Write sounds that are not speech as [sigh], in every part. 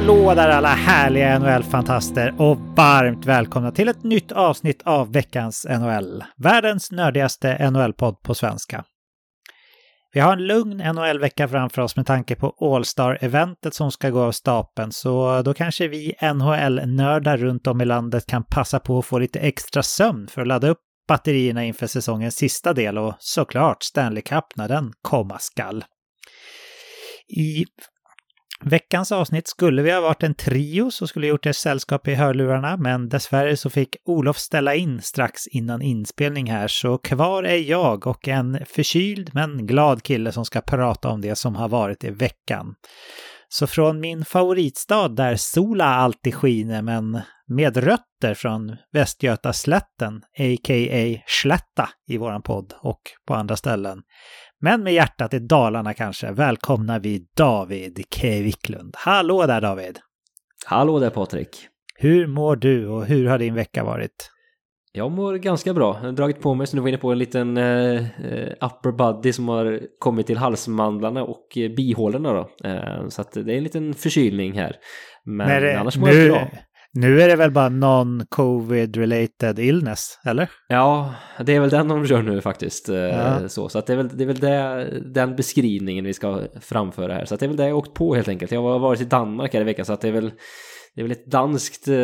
Hallå där alla härliga NHL-fantaster och varmt välkomna till ett nytt avsnitt av veckans NHL. Världens nördigaste NHL-podd på svenska. Vi har en lugn NHL-vecka framför oss med tanke på All-Star-eventet som ska gå av stapeln, så då kanske vi NHL-nördar runt om i landet kan passa på att få lite extra sömn för att ladda upp batterierna inför säsongens sista del och såklart Stanley Cup när den komma skall. I Veckans avsnitt skulle vi ha varit en trio som skulle gjort ett sällskap i hörlurarna, men dessvärre så fick Olof ställa in strax innan inspelning här, så kvar är jag och en förkyld men glad kille som ska prata om det som har varit i veckan. Så från min favoritstad där sola alltid skiner, men med rötter från Västgötaslätten, a.k.a. Slätta i våran podd och på andra ställen, men med hjärtat i Dalarna kanske välkomnar vi David K. Wiklund. Hallå där David! Hallå där Patrik! Hur mår du och hur har din vecka varit? Jag mår ganska bra. Jag har dragit på mig, som du var inne på, en liten eh, upper body som har kommit till halsmandlarna och eh, bihålorna då. Eh, så att det är en liten förkylning här. Men det, annars mår jag bra. Nu är det väl bara non-covid related illness, eller? Ja, det är väl den de kör nu faktiskt. Eh, ja. Så, så det är väl, det är väl det, den beskrivningen vi ska framföra här. Så det är väl det jag åkt på helt enkelt. Jag har varit i Danmark här i veckan så att det är väl det är väl ett danskt eh,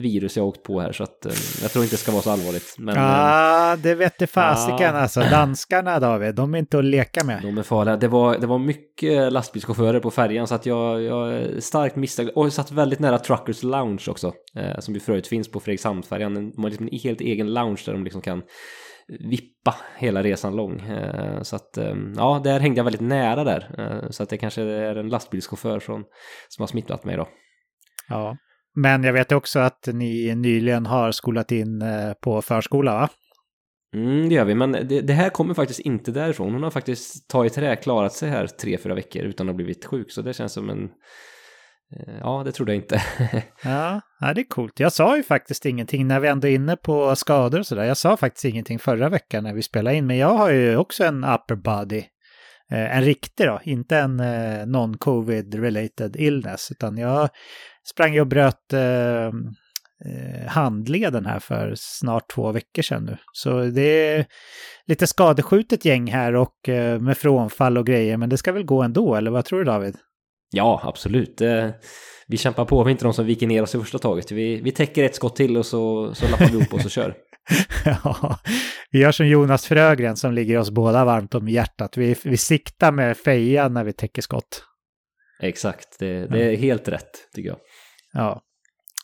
virus jag åkt på här så att eh, jag tror inte det ska vara så allvarligt. Men, ja, det vet det fasiken ja. alltså. Danskarna David, de är inte att leka med. De är farliga. Det var, det var mycket lastbilschaufförer på färjan så att jag, jag starkt misstag. Och jag satt väldigt nära Truckers Lounge också. Eh, som ju förut finns på Fredrikshamnsfärjan. De har liksom en helt egen lounge där de liksom kan vippa hela resan lång. Eh, så att ja, där hängde jag väldigt nära där. Eh, så att det kanske är en lastbilschaufför från, som har smittat mig då. Ja, men jag vet också att ni nyligen har skolat in eh, på förskola, va? Mm, det gör vi, men det, det, här kommer faktiskt inte därifrån. Hon har faktiskt tagit trä, klarat sig här tre, fyra veckor utan att ha blivit sjuk, så det känns som en... Eh, ja, det trodde jag inte. [laughs] ja, det är coolt. Jag sa ju faktiskt ingenting när vi ändå är inne på skador och sådär. Jag sa faktiskt ingenting förra veckan när vi spelade in, men jag har ju också en upper body. Eh, en riktig då, inte en non-covid related illness, utan jag sprang jag och bröt eh, eh, handleden här för snart två veckor sedan nu. Så det är lite skadeskjutet gäng här och eh, med frånfall och grejer, men det ska väl gå ändå, eller vad tror du David? Ja, absolut. Eh, vi kämpar på, vi är inte de som viker ner oss i första taget. Vi, vi täcker ett skott till och så, så lappar vi upp oss och kör. [laughs] ja, vi gör som Jonas Frögren som ligger oss båda varmt om hjärtat. Vi, vi siktar med fejan när vi täcker skott. Exakt, det, det är helt rätt tycker jag. Ja.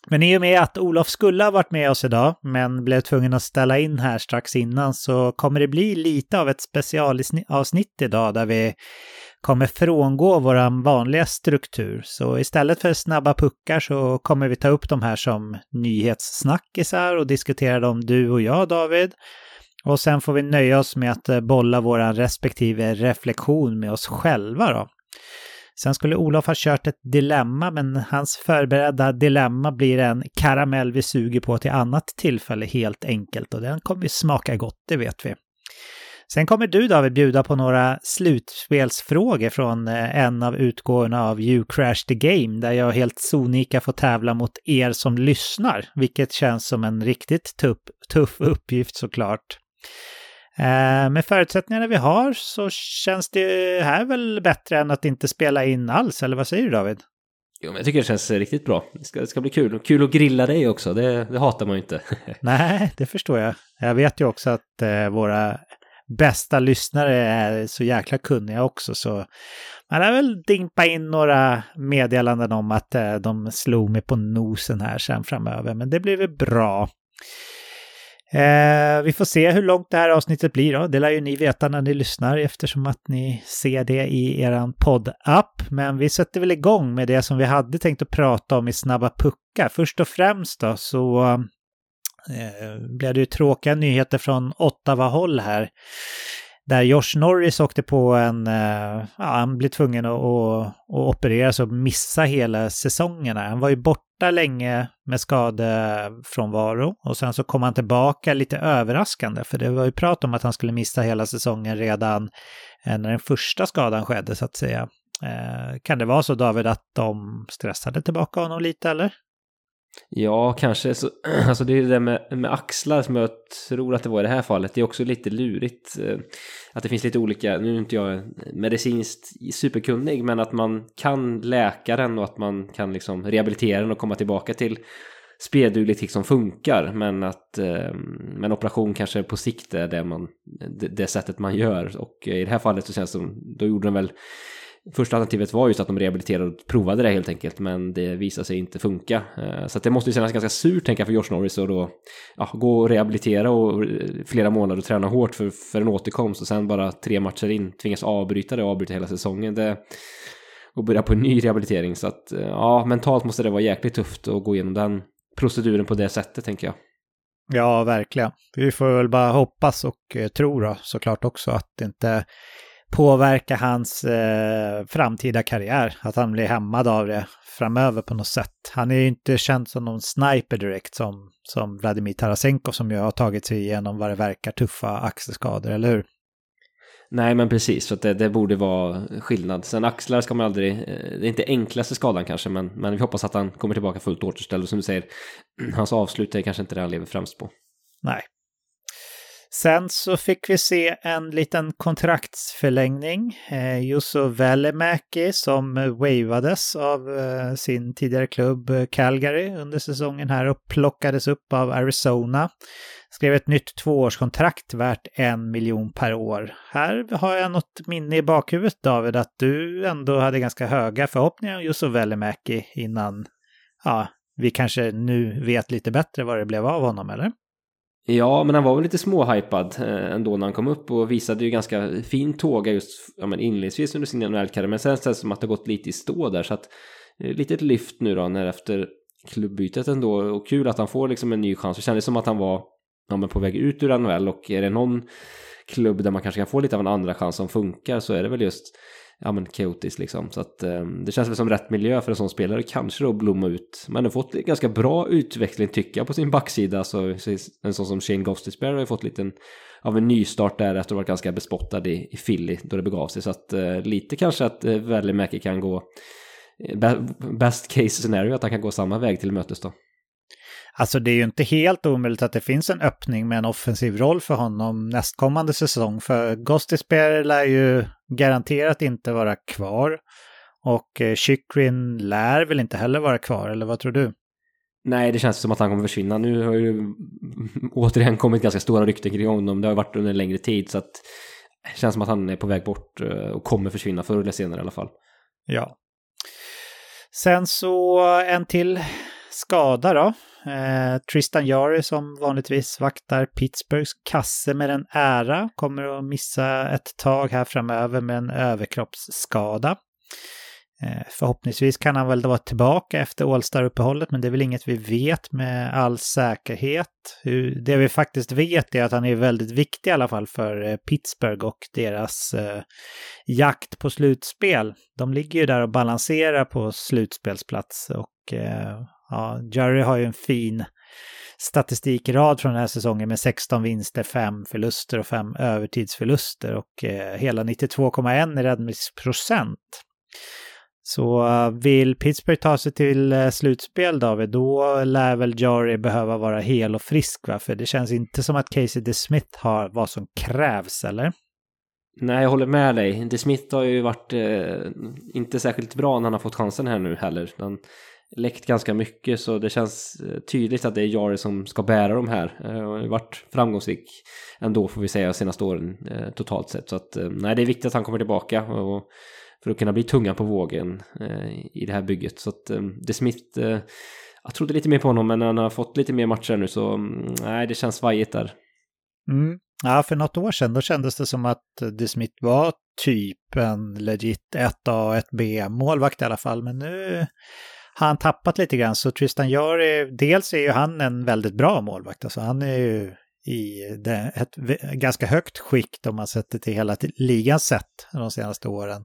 Men i och med att Olof skulle ha varit med oss idag, men blev tvungen att ställa in här strax innan, så kommer det bli lite av ett specialavsnitt idag där vi kommer frångå vår vanliga struktur. Så istället för snabba puckar så kommer vi ta upp de här som nyhetssnackisar och diskutera dem du och jag, David. Och sen får vi nöja oss med att bolla vår respektive reflektion med oss själva då. Sen skulle Olof ha kört ett dilemma, men hans förberedda dilemma blir en karamell vi suger på till annat tillfälle helt enkelt och den kommer ju smaka gott, det vet vi. Sen kommer du David bjuda på några slutspelsfrågor från eh, en av utgåvorna av You Crash the Game där jag helt sonika får tävla mot er som lyssnar, vilket känns som en riktigt tuff, tuff uppgift såklart. Eh, med förutsättningarna vi har så känns det här väl bättre än att inte spela in alls, eller vad säger du David? Jo, men jag tycker det känns riktigt bra. Det ska, det ska bli kul. Kul att grilla dig också, det, det hatar man ju inte. [laughs] Nej, det förstår jag. Jag vet ju också att eh, våra bästa lyssnare är så jäkla kunniga också, så man har väl dimpa in några meddelanden om att eh, de slog mig på nosen här sen framöver, men det blir väl bra. Eh, vi får se hur långt det här avsnittet blir då. Det lär ju ni veta när ni lyssnar eftersom att ni ser det i er poddapp. Men vi sätter väl igång med det som vi hade tänkt att prata om i Snabba Puckar. Först och främst då så eh, blev det ju tråkiga nyheter från Ottawa-håll här. Där Josh Norris åkte på en, eh, ja, han blev tvungen att, att, att opereras och missa hela säsongerna. Han var ju borta länge med skadefrånvaro och sen så kom han tillbaka lite överraskande för det var ju prat om att han skulle missa hela säsongen redan eh, när den första skadan skedde så att säga. Eh, kan det vara så David att de stressade tillbaka honom lite eller? Ja, kanske. Så, [clears throat] alltså det är det där med, med axlar som jag tror att det var i det här fallet. Det är också lite lurigt. Eh, att det finns lite olika, nu är inte jag medicinskt superkunnig, men att man kan läka den och att man kan liksom rehabilitera den och komma tillbaka till spelduglig tick som funkar. Men att eh, men operation kanske på sikt är det, man, det, det sättet man gör. Och i det här fallet så känns det som, då gjorde den väl Första alternativet var just att de rehabiliterade och provade det helt enkelt, men det visade sig inte funka. Eh, så så det måste ju kännas ganska surt, tänka för Josh Norris, och då ja, gå och rehabilitera och eh, flera månader och träna hårt för, för en återkomst och sen bara tre matcher in tvingas avbryta det och avbryta hela säsongen. Det, och börja på en ny rehabilitering. Så att eh, ja, mentalt måste det vara jäkligt tufft att gå igenom den proceduren på det sättet, tänker jag. Ja, verkligen. Vi får väl bara hoppas och tro då såklart också att det inte påverka hans eh, framtida karriär. Att han blir hämmad av det framöver på något sätt. Han är ju inte känd som någon sniper direkt som, som Vladimir Tarasenko som ju har tagit sig igenom vad det verkar tuffa axelskador, eller hur? Nej, men precis, så det, det, borde vara skillnad. Sen axlar ska man aldrig, eh, det är inte enklaste skadan kanske, men, men vi hoppas att han kommer tillbaka fullt återställd. Och som du säger, [clears throat] hans avslut är kanske inte det han lever främst på. Nej, Sen så fick vi se en liten kontraktsförlängning. Eh, Jusso Välimäki som eh, wavades av eh, sin tidigare klubb eh, Calgary under säsongen här och plockades upp av Arizona. Skrev ett nytt tvåårskontrakt värt en miljon per år. Här har jag något minne i bakhuvudet David att du ändå hade ganska höga förhoppningar om Jusso Välimäki innan ja, vi kanske nu vet lite bättre vad det blev av honom, eller? Ja, men han var väl lite småhypad eh, ändå när han kom upp och visade ju ganska fin tåga just ja, men inledningsvis under sin NHL-karriär. Men sen känns det som att det gått lite i stå där. Så att eh, Litet lyft nu då när efter klubbytet ändå. Och kul att han får liksom en ny chans. Det kändes som att han var ja, men på väg ut ur NHL och är det någon klubb där man kanske kan få lite av en andra chans som funkar så är det väl just ja men kaotiskt liksom. Så att eh, det känns väl som rätt miljö för en sån spelare kanske då blomma ut. Men har fått ganska bra utveckling tycker jag på sin backsida. Så en sån som Shane Gostisbehere har ju fått lite av en nystart där efter att ha varit ganska bespottad i, i Philly då det begav sig. Så att eh, lite kanske att eh, Välimäki kan gå eh, best case scenario att han kan gå samma väg till mötes då. Alltså det är ju inte helt omöjligt att det finns en öppning med en offensiv roll för honom nästkommande säsong. För Gostisbehere lär ju garanterat inte vara kvar. Och eh, Chikrin lär väl inte heller vara kvar, eller vad tror du? Nej, det känns som att han kommer försvinna. Nu har ju [laughs] återigen kommit ganska stora rykten kring honom. Det har varit under en längre tid, så att det känns som att han är på väg bort eh, och kommer försvinna förr eller senare i alla fall. Ja. Sen så en till skada då. Eh, Tristan Jari som vanligtvis vaktar Pittsburghs kasse med en ära kommer att missa ett tag här framöver med en överkroppsskada. Eh, förhoppningsvis kan han väl vara tillbaka efter All-Star-uppehållet, men det är väl inget vi vet med all säkerhet. Det vi faktiskt vet är att han är väldigt viktig i alla fall för eh, Pittsburgh och deras eh, jakt på slutspel. De ligger ju där och balanserar på slutspelsplats och eh, Ja, Jerry har ju en fin statistikrad från den här säsongen med 16 vinster, 5 förluster och 5 övertidsförluster och eh, hela 92,1 i räddningsprocent. Så eh, vill Pittsburgh ta sig till eh, slutspel David, då lär väl Jari behöva vara hel och frisk va? För det känns inte som att Casey DeSmith har vad som krävs, eller? Nej, jag håller med dig. DeSmith har ju varit eh, inte särskilt bra när han har fått chansen här nu heller. Den läckt ganska mycket så det känns eh, tydligt att det är Jari som ska bära de här. Eh, han har varit framgångsrik ändå får vi säga senaste åren eh, totalt sett. Så att nej, det är viktigt att han kommer tillbaka och för att kunna bli tunga på vågen i det här bygget. Så att det Smith, jag trodde lite mer på honom men han har fått lite mer matcher nu så mm, nej, det känns svajigt där. Mm. Ja, för något år sedan då kändes det som att De Smith var typ en legit 1A, 1B målvakt i alla fall. Men nu har han tappat lite grann. Så Tristan Jari, dels är ju han en väldigt bra målvakt. Alltså han är ju i det, ett ganska högt skikt om man sätter till hela ligans sätt de senaste åren.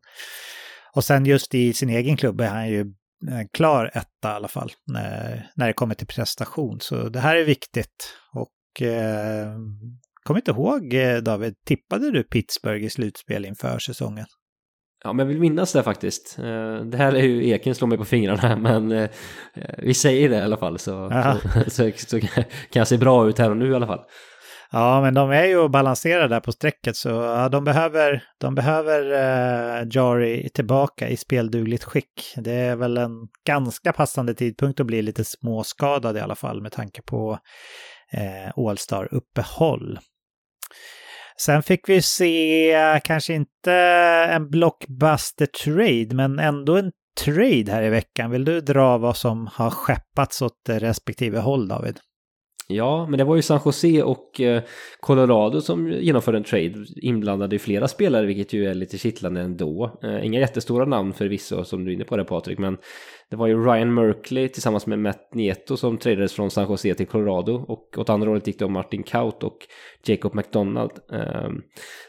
Och sen just i sin egen klubb är han ju en klar etta i alla fall när, när det kommer till prestation. Så det här är viktigt. Och eh, kom inte ihåg eh, David, tippade du Pittsburgh i slutspel inför säsongen? Ja, men jag vill minnas det faktiskt. Eh, det här är ju Eken slår mig på fingrarna, [laughs] men eh, vi säger det i alla fall. Så, så, [laughs] så, så, kan jag se bra ut här och nu i alla fall. Ja, men de är ju balanserade där på strecket så ja, de behöver, de behöver uh, Jari tillbaka i speldugligt skick. Det är väl en ganska passande tidpunkt att bli lite småskadad i alla fall med tanke på uh, All-Star-uppehåll. Sen fick vi se, kanske inte en blockbuster trade, men ändå en trade här i veckan. Vill du dra vad som har skeppats åt respektive håll, David? Ja, men det var ju San Jose och eh, Colorado som genomförde en trade inblandade i flera spelare, vilket ju är lite kittlande ändå. Eh, inga jättestora namn förvisso, som du är inne på det Patrik, men det var ju Ryan Merkley tillsammans med Matt Nieto som tradades från San Jose till Colorado och åt andra hållet gick det om Martin Kaut och Jacob McDonald ehm,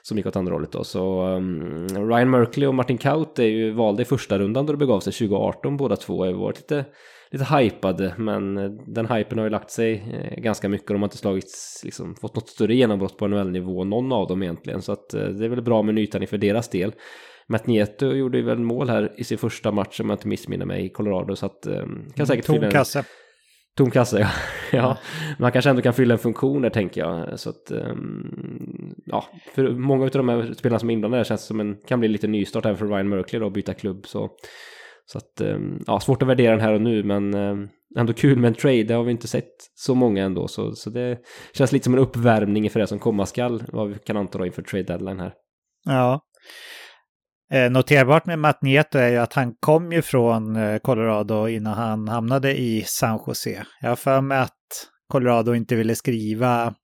som gick åt andra hållet då. Så ehm, Ryan Merkley och Martin Kaut är ju valda i första rundan då det begav sig 2018 båda två. har varit lite lite hypade men eh, den hypen har ju lagt sig eh, ganska mycket och de har inte slagits, liksom, fått något större genombrott på NHL-nivå, någon av dem egentligen. Så att eh, det är väl bra med nytändning för deras del. Matt Nieto gjorde ju väl mål här i sin första match om jag inte missminner mig i Colorado så att kan säkert Tom fylla en... kasse. Tom kasse, ja. [laughs] ja. Man kanske ändå kan fylla en funktion där tänker jag. Så att, um, ja, för många av de här spelarna som är inblandade känns som en, kan bli lite nystart även för Ryan Merkley då, att byta klubb. Så så att, ehm, ja, svårt att värdera den här och nu, men ehm, ändå kul med en trade. Det har vi inte sett så många ändå, så, så det känns lite som en uppvärmning för det som komma skall, vad vi kan anta då inför trade deadline här. Ja. Eh, noterbart med Matt Nieto är ju att han kom ju från eh, Colorado innan han hamnade i San Jose. Jag har för mig att Colorado inte ville skriva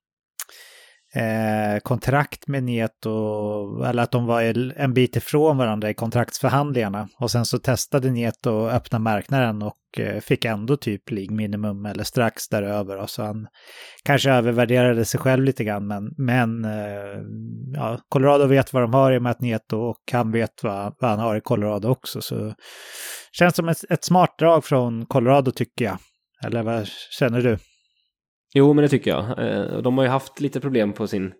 eh, kontrakt med Nieto, eller att de var en bit ifrån varandra i kontraktsförhandlingarna. Och sen så testade Nieto att öppna marknaden och eh, fick ändå typ League minimum eller strax däröver. Och så han kanske övervärderade sig själv lite grann, men, men eh, ja, Colorado vet vad de har i och med att Nieto och han vet vad, vad han har i Colorado också. Så känns som ett, ett smart drag från Colorado tycker jag. Eller vad känner du? Jo, men det tycker jag. Eh, de har ju haft lite problem på sin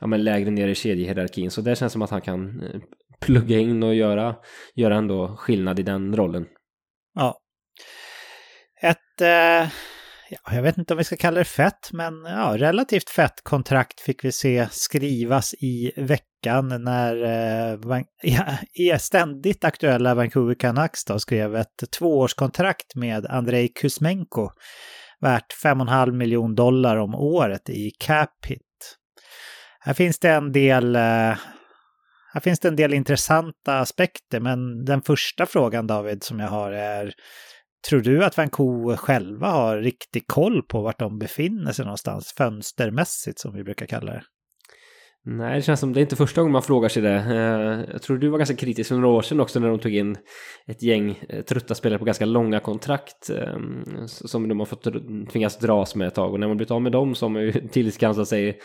ja, men lägre ner i kedjehierarkin, så det känns som att han kan eh, plugga in och göra, göra ändå skillnad i den rollen. Ja. Ett, eh, ja, jag vet inte om vi ska kalla det fett, men ja, relativt fett kontrakt fick vi se skrivas i veckan när eh, [laughs] ja, ständigt aktuella Vancouver Canucks då skrev ett tvåårskontrakt med Andrei Kuzmenko värt 5,5 miljon dollar om året i cap hit. Här finns det en del eh, här finns det en del intressanta aspekter, men den första frågan David som jag har är Tror du att Vancouver själva har riktig koll på vart de befinner sig någonstans, fönstermässigt som vi brukar kalla det? Nej, det känns som det är inte första gången man frågar sig det. Eh, jag tror du var ganska kritisk för några år sedan också när de tog in ett gäng eh, trötta spelare på ganska långa kontrakt eh, som de har fått tvingas dras med ett tag. Och när man blivit av med dem så har man ju [laughs] tillskansat sig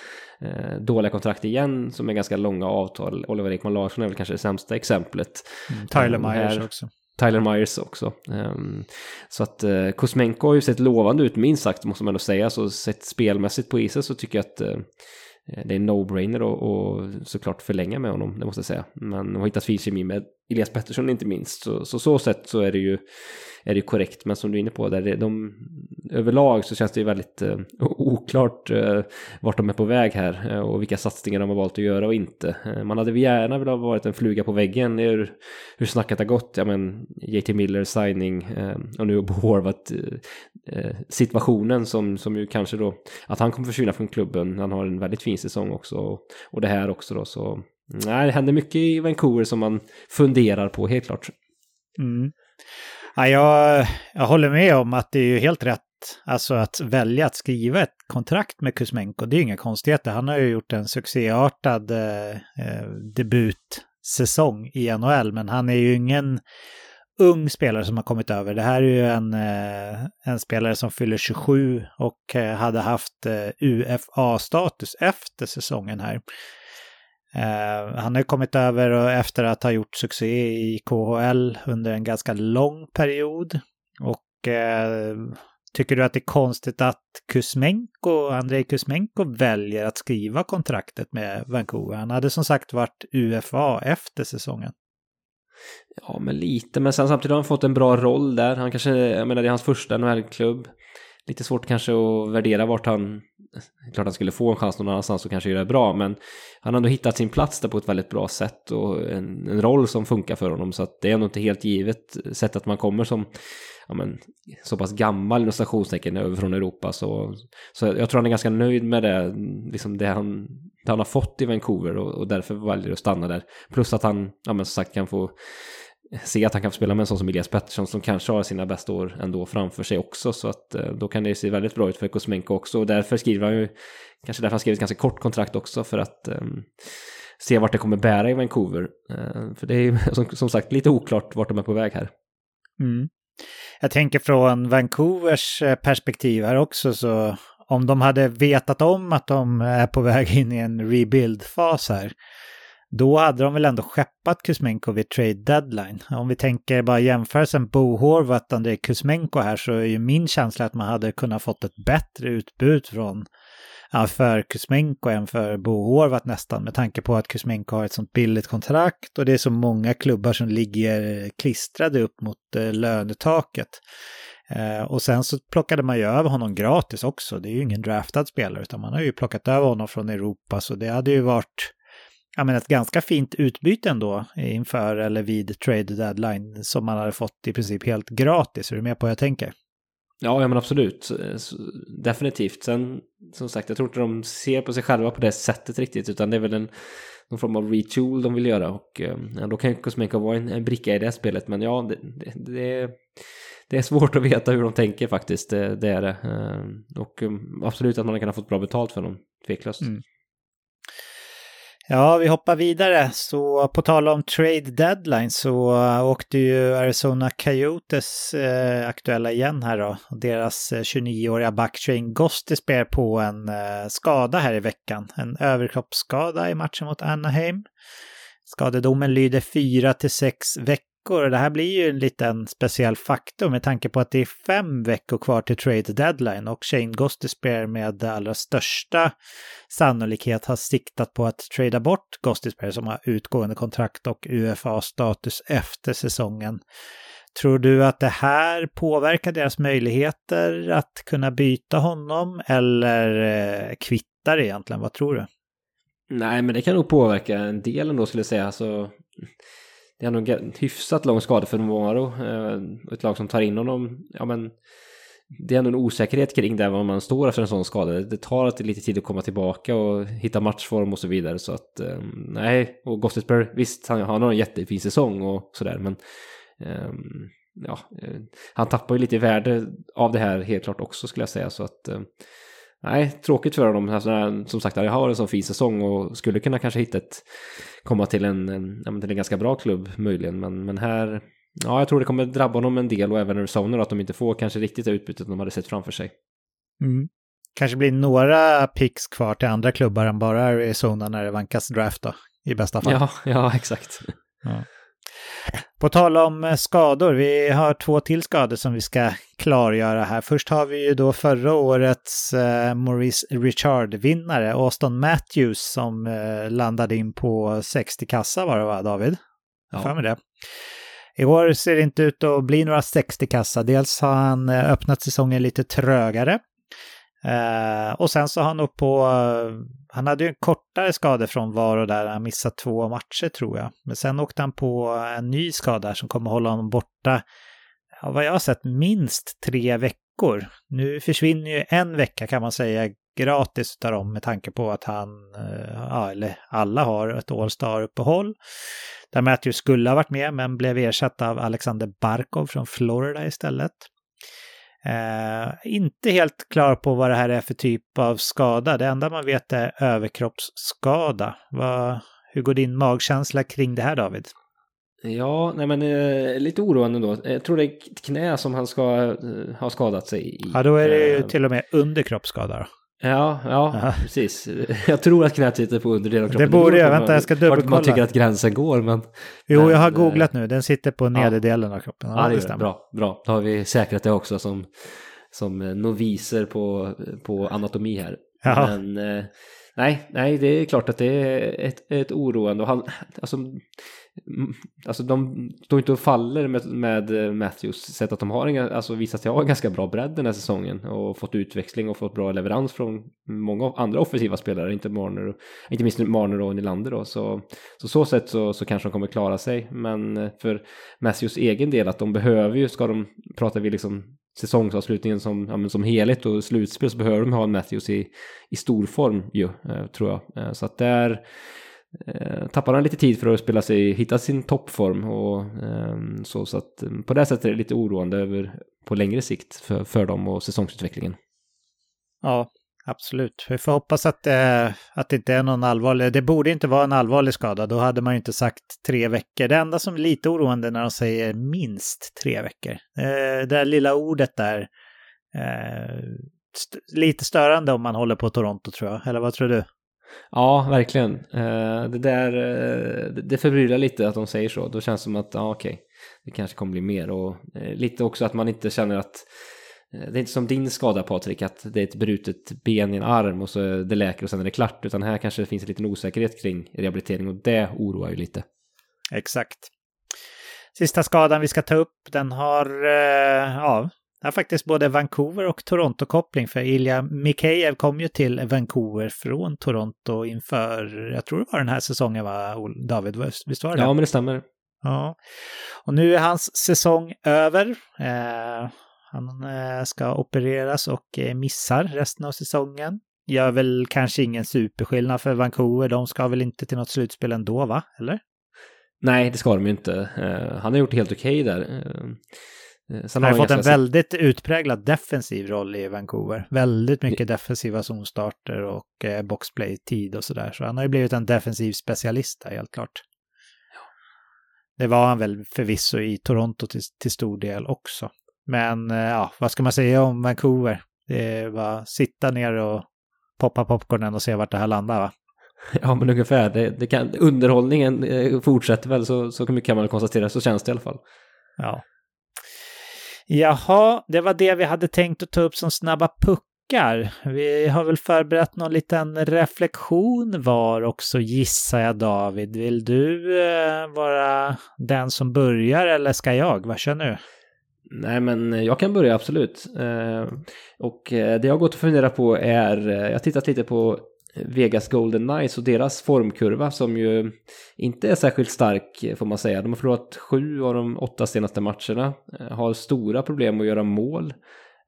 dåliga kontrakt igen som är ganska långa avtal. Oliver Ekman Larsson är väl kanske det sämsta exemplet. Mm, Tyler Myers också. Tyler Myers också. Um, så att Kuzmenko har ju sett lovande ut minst sagt måste man ändå säga. Så sett spelmässigt på isen så tycker jag att Eh, det är en no-brainer och, såklart förlänga med honom, det måste jag säga. Men de har hittat fin kemi med Elias Pettersson inte minst. Så, så så sätt så är det ju är det korrekt. Men som du är inne på, där de, överlag så känns det ju väldigt eh, oklart eh, vart de är på väg här eh, och vilka satsningar de har valt att göra och inte. Eh, man hade gärna velat ha varit en fluga på väggen hur, hur snacket har gått. Ja men JT Miller signing eh, och nu på Horvat eh, situationen som, som ju kanske då att han kommer försvinna från klubben. Han har en väldigt fin säsong också och, och det här också då så Nej, det händer mycket i Vancouver som man funderar på helt klart. Mm. Ja, jag, jag håller med om att det är ju helt rätt Alltså att välja att skriva ett kontrakt med Kuzmenko, det är inga konstigheter. Han har ju gjort en succéartad eh, eh debutsäsong i NHL, men han är ju ingen ung spelare som har kommit över. Det här är ju en, eh, en spelare som fyller 27 och eh, hade haft eh, UFA-status efter säsongen här. Eh, han har kommit över och efter att ha gjort succé i KHL under en ganska lång period. Och eh, tycker du att det är konstigt att Kuzmenko, Andrei Kuzmenko väljer att skriva kontraktet med Vancouver? Han hade som sagt varit UFA efter säsongen. Ja, men lite. Men sen samtidigt har han fått en bra roll där. Han kanske, jag menar det är hans första NHL-klubb. Lite svårt kanske att värdera vart han, klart han skulle få en chans någon annanstans och kanske göra det bra, men han har ändå hittat sin plats där på ett väldigt bra sätt och en, en roll som funkar för honom. Så att det är nog inte helt givet sätt att man kommer som ja, men, så pass gammal inom stationstecken över från Europa. Så, så jag tror han är ganska nöjd med det, liksom det, han, det han har fått i Vancouver och, och därför väljer att stanna där. Plus att han, ja men som sagt, kan få se att han kan få spela med en sån som Elias Pettersson som kanske har sina bästa år ändå framför sig också. Så att eh, då kan det se väldigt bra ut för Kosmenko också. Och därför skriver han ju, kanske därför han skriver ett ganska kort kontrakt också för att um, se vart det kommer bära i Vancouver. Uh, för det är ju [laughs] som, som, sagt lite oklart vart de är på väg här. Mm. Jag tänker från Vancouvers eh, perspektiv här också så om de hade vetat om att de är på väg in i en rebuild-fas här då hade de väl ändå skeppat Kuzmenko vid trade deadline. Om vi tänker bara jämförelsen Bo Horvat, Andrei Kuzmenko här så är ju min känsla att man hade kunnat fått ett bättre utbud från ja, för Kuzmenko än för Bo Horvat nästan med tanke på att Kuzmenko har ett sånt billigt kontrakt och det är så många klubbar som ligger klistrade upp mot eh, lönetaket. Eh, och sen så plockade man ju över honom gratis också. Det är ju ingen draftad spelare utan man har ju plockat över honom från Europa så det hade ju varit ja, men ett ganska fint utbyte ändå inför eller vid trade deadline som man hade fått i princip helt gratis. Är du med på vad jag tänker? Ja, ja men absolut. Definitivt. Sen, som sagt, jag tror inte de ser på sig själva på det sättet riktigt, utan det är väl en någon form av retool de vill göra och eh, ja, då kan Kosmenko vara en, en bricka i det spelet, men ja, det, det, det, är, det är svårt att veta hur de tänker faktiskt, det, det är det. Eh, och eh, absolut att man kan ha fått bra betalt för dem, tveklöst. Mm. Ja, vi hoppar vidare. Så på tal om trade deadline så eh, åkte ju Arizona Coyotes eh, aktuella igen här då. Deras eh, 29-åriga back Shane Gostisbehere på en eh, skada här i veckan. En överkroppsskada i matchen mot Anaheim. Skadedomen lyder 4 till 6 veckor veckor. Det här blir ju en liten speciell faktor med tanke på att det är fem veckor kvar till trade deadline och Shane Gostisbehere med allra största sannolikhet har siktat på att trada bort Gostisbehere som har utgående kontrakt och UFA-status efter säsongen. Tror du att det här påverkar deras möjligheter att kunna byta honom eller eh, kvittar det egentligen? Vad tror du? Nej, men det kan nog påverka en del ändå skulle jag säga. Alltså, det är nog en hyfsat lång skadeförmåga. Eh, ett lag som tar in honom, ja men det är ändå en osäkerhet kring det var man står efter en sån skada. Det tar lite tid att komma tillbaka och hitta matchform och så vidare. Så att eh, nej, och Gossesberg, visst han, han har en jättefin säsong och sådär men um, ja, eh, han tappar ju lite i värde av det här helt klart också skulle jag säga. Så att nej, tråkigt för honom. Alltså, som sagt, jag har en sån fin säsong och skulle kunna kanske hitta ett, komma till en, en, till en ganska bra klubb möjligen. Men, men här, ja, jag tror det kommer drabba honom en del och även Arizona att de inte får kanske riktigt det utbytet de hade sett framför sig. Mm. Kanske blir några picks kvar till andra klubbar än bara Arizona när det vankas draft då, i bästa fall. Ja, [laughs] ja exakt. Ja. På tal om eh, skador, vi har två till skador som vi ska klargöra här. Först har vi ju då förra årets eh, Maurice Richard-vinnare, Austin Matthews, som eh, landade in på 60 kassa var det va, David? Ja. För mig det. I år ser det inte ut att bli några 60 kassa. Dels har han öppnat säsongen lite trögare Eh, och sen så har han upp på, eh, han hade ju en kortare skadefrånvaro där, han missade två matcher tror jag. Men sen åkte han på en ny skada som kommer hålla honom borta, ja, vad jag har sett, minst tre veckor. Nu försvinner ju en vecka kan man säga gratis utav dem med tanke på att han, eh, eller alla har ett All-Star-uppehåll. Där Matthews skulle ha varit med men blev ersatt av Alexander Barkov från Florida istället. Eh, inte helt klar på vad det här är för typ av skada. Det enda man vet är överkroppsskada. Vad, hur går din magkänsla kring det här David? Ja, nej men eh, lite oroande då. Jag tror det är knä som han ska eh, ha skadat sig i. Ja, då är det ju eh, till och med underkroppsskada. Ja, ja, precis. Jag tror att knät sitter på underdelen av kroppen. Det borde jag, vänta jag ska dubbelkolla. man tycker att gränsen går, men... Jo, men, jag har googlat nu, den sitter på nederdelen ja. av kroppen. Ja, det, det Bra, bra. Då har vi säkrat det också som, som noviser på, på anatomi här. Ja. Men, eh, Nej, nej, det är klart att det är ett, ett oroande. Och han, alltså, Mm, alltså de står inte och faller med, med eh, Matthews sätt att de har en, alltså visat sig ha en ganska bra bredd den här säsongen och fått utväxling och fått bra leverans från många andra offensiva spelare, inte Marner, inte minst Marner och Nylander då. Så, så så sätt så, så kanske de kommer klara sig. Men eh, för Matthews egen del att de behöver ju, ska de, pratar vi liksom säsongsavslutningen som, ja, som helhet och slutspel så behöver de ha en Matthews i, i stor form ju, eh, tror jag. Så att där eh, tappar han lite tid för att spela sig, hitta sin toppform och eh, så. Så att eh, på det sättet är det lite oroande över, på längre sikt för, för dem och säsongsutvecklingen. Ja, Absolut. Vi får hoppas att, eh, att det inte är någon allvarlig... Det borde inte vara en allvarlig skada. Då hade man ju inte sagt tre veckor. Det enda som är lite oroande när de säger minst tre veckor. Eh, det där lilla ordet där. Eh, st lite störande om man håller på Toronto tror jag. Eller vad tror du? Ja, verkligen. Eh, det där, eh, det förbryllar lite att de säger så. Då känns det som att, ja okej, det kanske kommer bli mer. Och eh, lite också att man inte känner att det är inte som din skada Patrik, att det är ett brutet ben i en arm och så det läker och sen är det klart. Utan här kanske det finns en liten osäkerhet kring rehabilitering och det oroar ju lite. Exakt. Sista skadan vi ska ta upp, den har, ja, det har faktiskt både Vancouver och Toronto-koppling. För Ilja Mikhejev kom ju till Vancouver från Toronto inför, jag tror det var den här säsongen va, David? Visst var det? Ja, men det stämmer. Ja. Och nu är hans säsong över. Eh, han eh, ska opereras och eh, missar resten av säsongen. Gör väl kanske ingen superskillnad för Vancouver. De ska väl inte till något slutspel ändå, va? Eller? Nej, det ska de ju inte. Uh, han har gjort helt okej okay där. Uh, han har, har fått en väldigt utpräglad defensiv roll i Vancouver. Väldigt mycket defensiva zonstarter och uh, boxplay-tid och sådär. Så han har ju blivit en defensiv specialist där, helt klart. Det var han väl förvisso i Toronto till, till stor del också. Men eh, ja, vad ska man säga om Vancouver? Det bara sitta ner och poppa popcornen och se vart det här landar va? [laughs] Ja men ungefär, det, det kan, underhållningen eh, fortsätter väl så, så mycket kan man konstatera, så känns det i alla fall. Ja. Jaha, det var det vi hade tänkt att ta upp som snabba puckar. Vi har väl förberett någon liten reflektion var också gissar jag David. Vill du eh, vara den som börjar eller ska jag? Vad känner du? Nej men jag kan börja absolut. Eh, och eh, det jag har gått och funderat på är, eh, jag har tittat lite på Vegas Golden Knights och deras formkurva som ju inte är särskilt stark får man säga. De har förlorat sju av de åtta senaste matcherna, eh, har stora problem att göra mål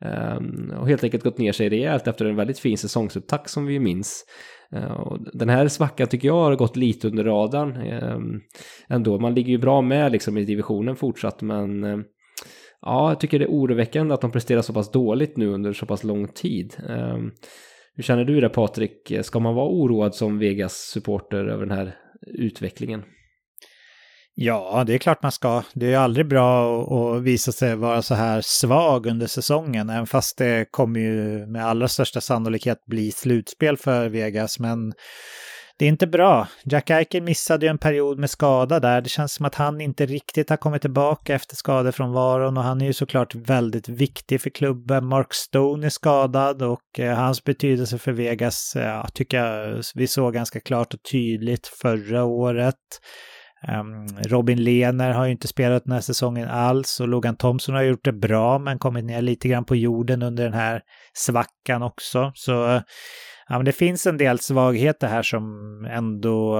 ehm, och helt enkelt gått ner sig rejält efter en väldigt fin säsongsupptakt som vi minns. Eh, den här svackan tycker jag har gått lite under radarn ehm, ändå. Man ligger ju bra med liksom i divisionen fortsatt men eh, ja, jag tycker det är oroväckande att de presterar så pass dåligt nu under så pass lång tid. Ehm, hur känner du det Patrik? Ska man vara oroad som Vegas-supporter över den här utvecklingen? Ja, det är klart man ska. Det är aldrig bra att visa sig vara så här svag under säsongen, även fast det kommer ju med allra största sannolikhet bli slutspel för Vegas. Men det är inte bra. Jack Eichel missade ju en period med skada där. Det känns som att han inte riktigt har kommit tillbaka efter skador från varon och han är ju såklart väldigt viktig för klubben. Mark Stone är skadad och eh, hans betydelse för Vegas eh, ja, tycker jag vi såg ganska klart och tydligt förra året. Ehm, Robin Lehner har ju inte spelat den här säsongen alls och Logan Thompson har gjort det bra men kommit ner lite grann på jorden under den här svackan också. Så ja, men det finns en del svagheter här som ändå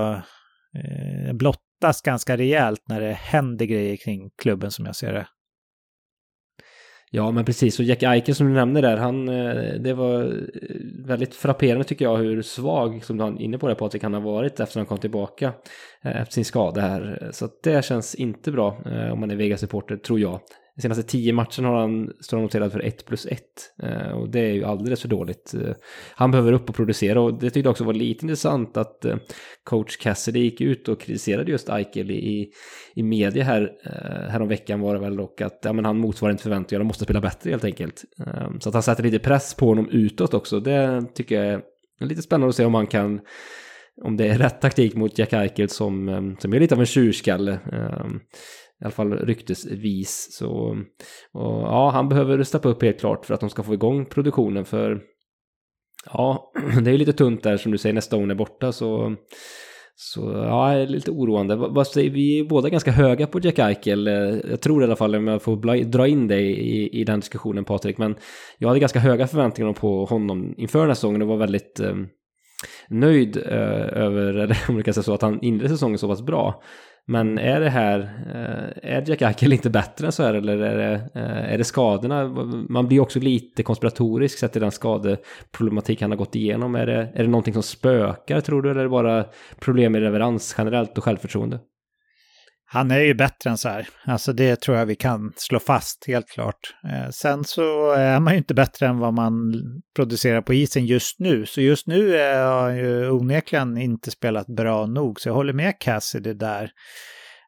eh, blottas ganska rejält när det händer grejer kring klubben som jag ser det. Ja, men precis. Och Jack Eichel som du nämnde där, han, eh, det var eh, väldigt frapperande tycker jag hur svag, som du var inne på det Patrik, han har varit efter han kom tillbaka eh, efter sin skada här. Så det känns inte bra om man är Vegas-supporter, tror jag. De senaste tio matcherna har han, står han noterad för 1 plus 1. Eh, och det är ju alldeles för dåligt. Eh, han behöver upp och producera och det tyckte jag också var lite intressant att eh, coach Cassidy gick ut och kritiserade just Eichel i, i media här, eh, häromveckan var det väl och att ja, men han motsvarar inte förväntningarna, och måste spela bättre helt enkelt. Eh, så att han sätter lite press på honom utåt också, det tycker jag är lite spännande att se om han kan om det är rätt taktik mot Jack Eichel som, eh, som är lite av en tjurskalle. I alla fall ryktesvis. Så, och, ja, han behöver steppa upp helt klart för att de ska få igång produktionen. För Ja, [clears throat] det är ju lite tunt där som du säger när Stone är borta så så ja, det är lite oroande. Vad säger vi är båda ganska höga på Jack Eichel. Jag tror i alla fall, om jag får dra in dig i, i den diskussionen Patrik. Men jag hade ganska höga förväntningar på honom inför den här säsongen och var väldigt eh, nöjd eh, över, [laughs] eller om det kan säga så, att han inledde säsongen så pass bra. Men är det här, eh, är Jack Eichel inte bättre än så här eller är det, eh, är det skadorna? Man blir också lite konspiratorisk sett till den skadeproblematik han har gått igenom. Är det, är det någonting som spökar tror du eller är det bara problem med leverans generellt och självförtroende? Han är ju bättre än så här. Alltså det tror jag vi kan slå fast helt klart. Eh, sen så är man ju inte bättre än vad man producerar på isen just nu. Så just nu har han ju onekligen inte spelat bra nog. Så jag håller med Cassidy där.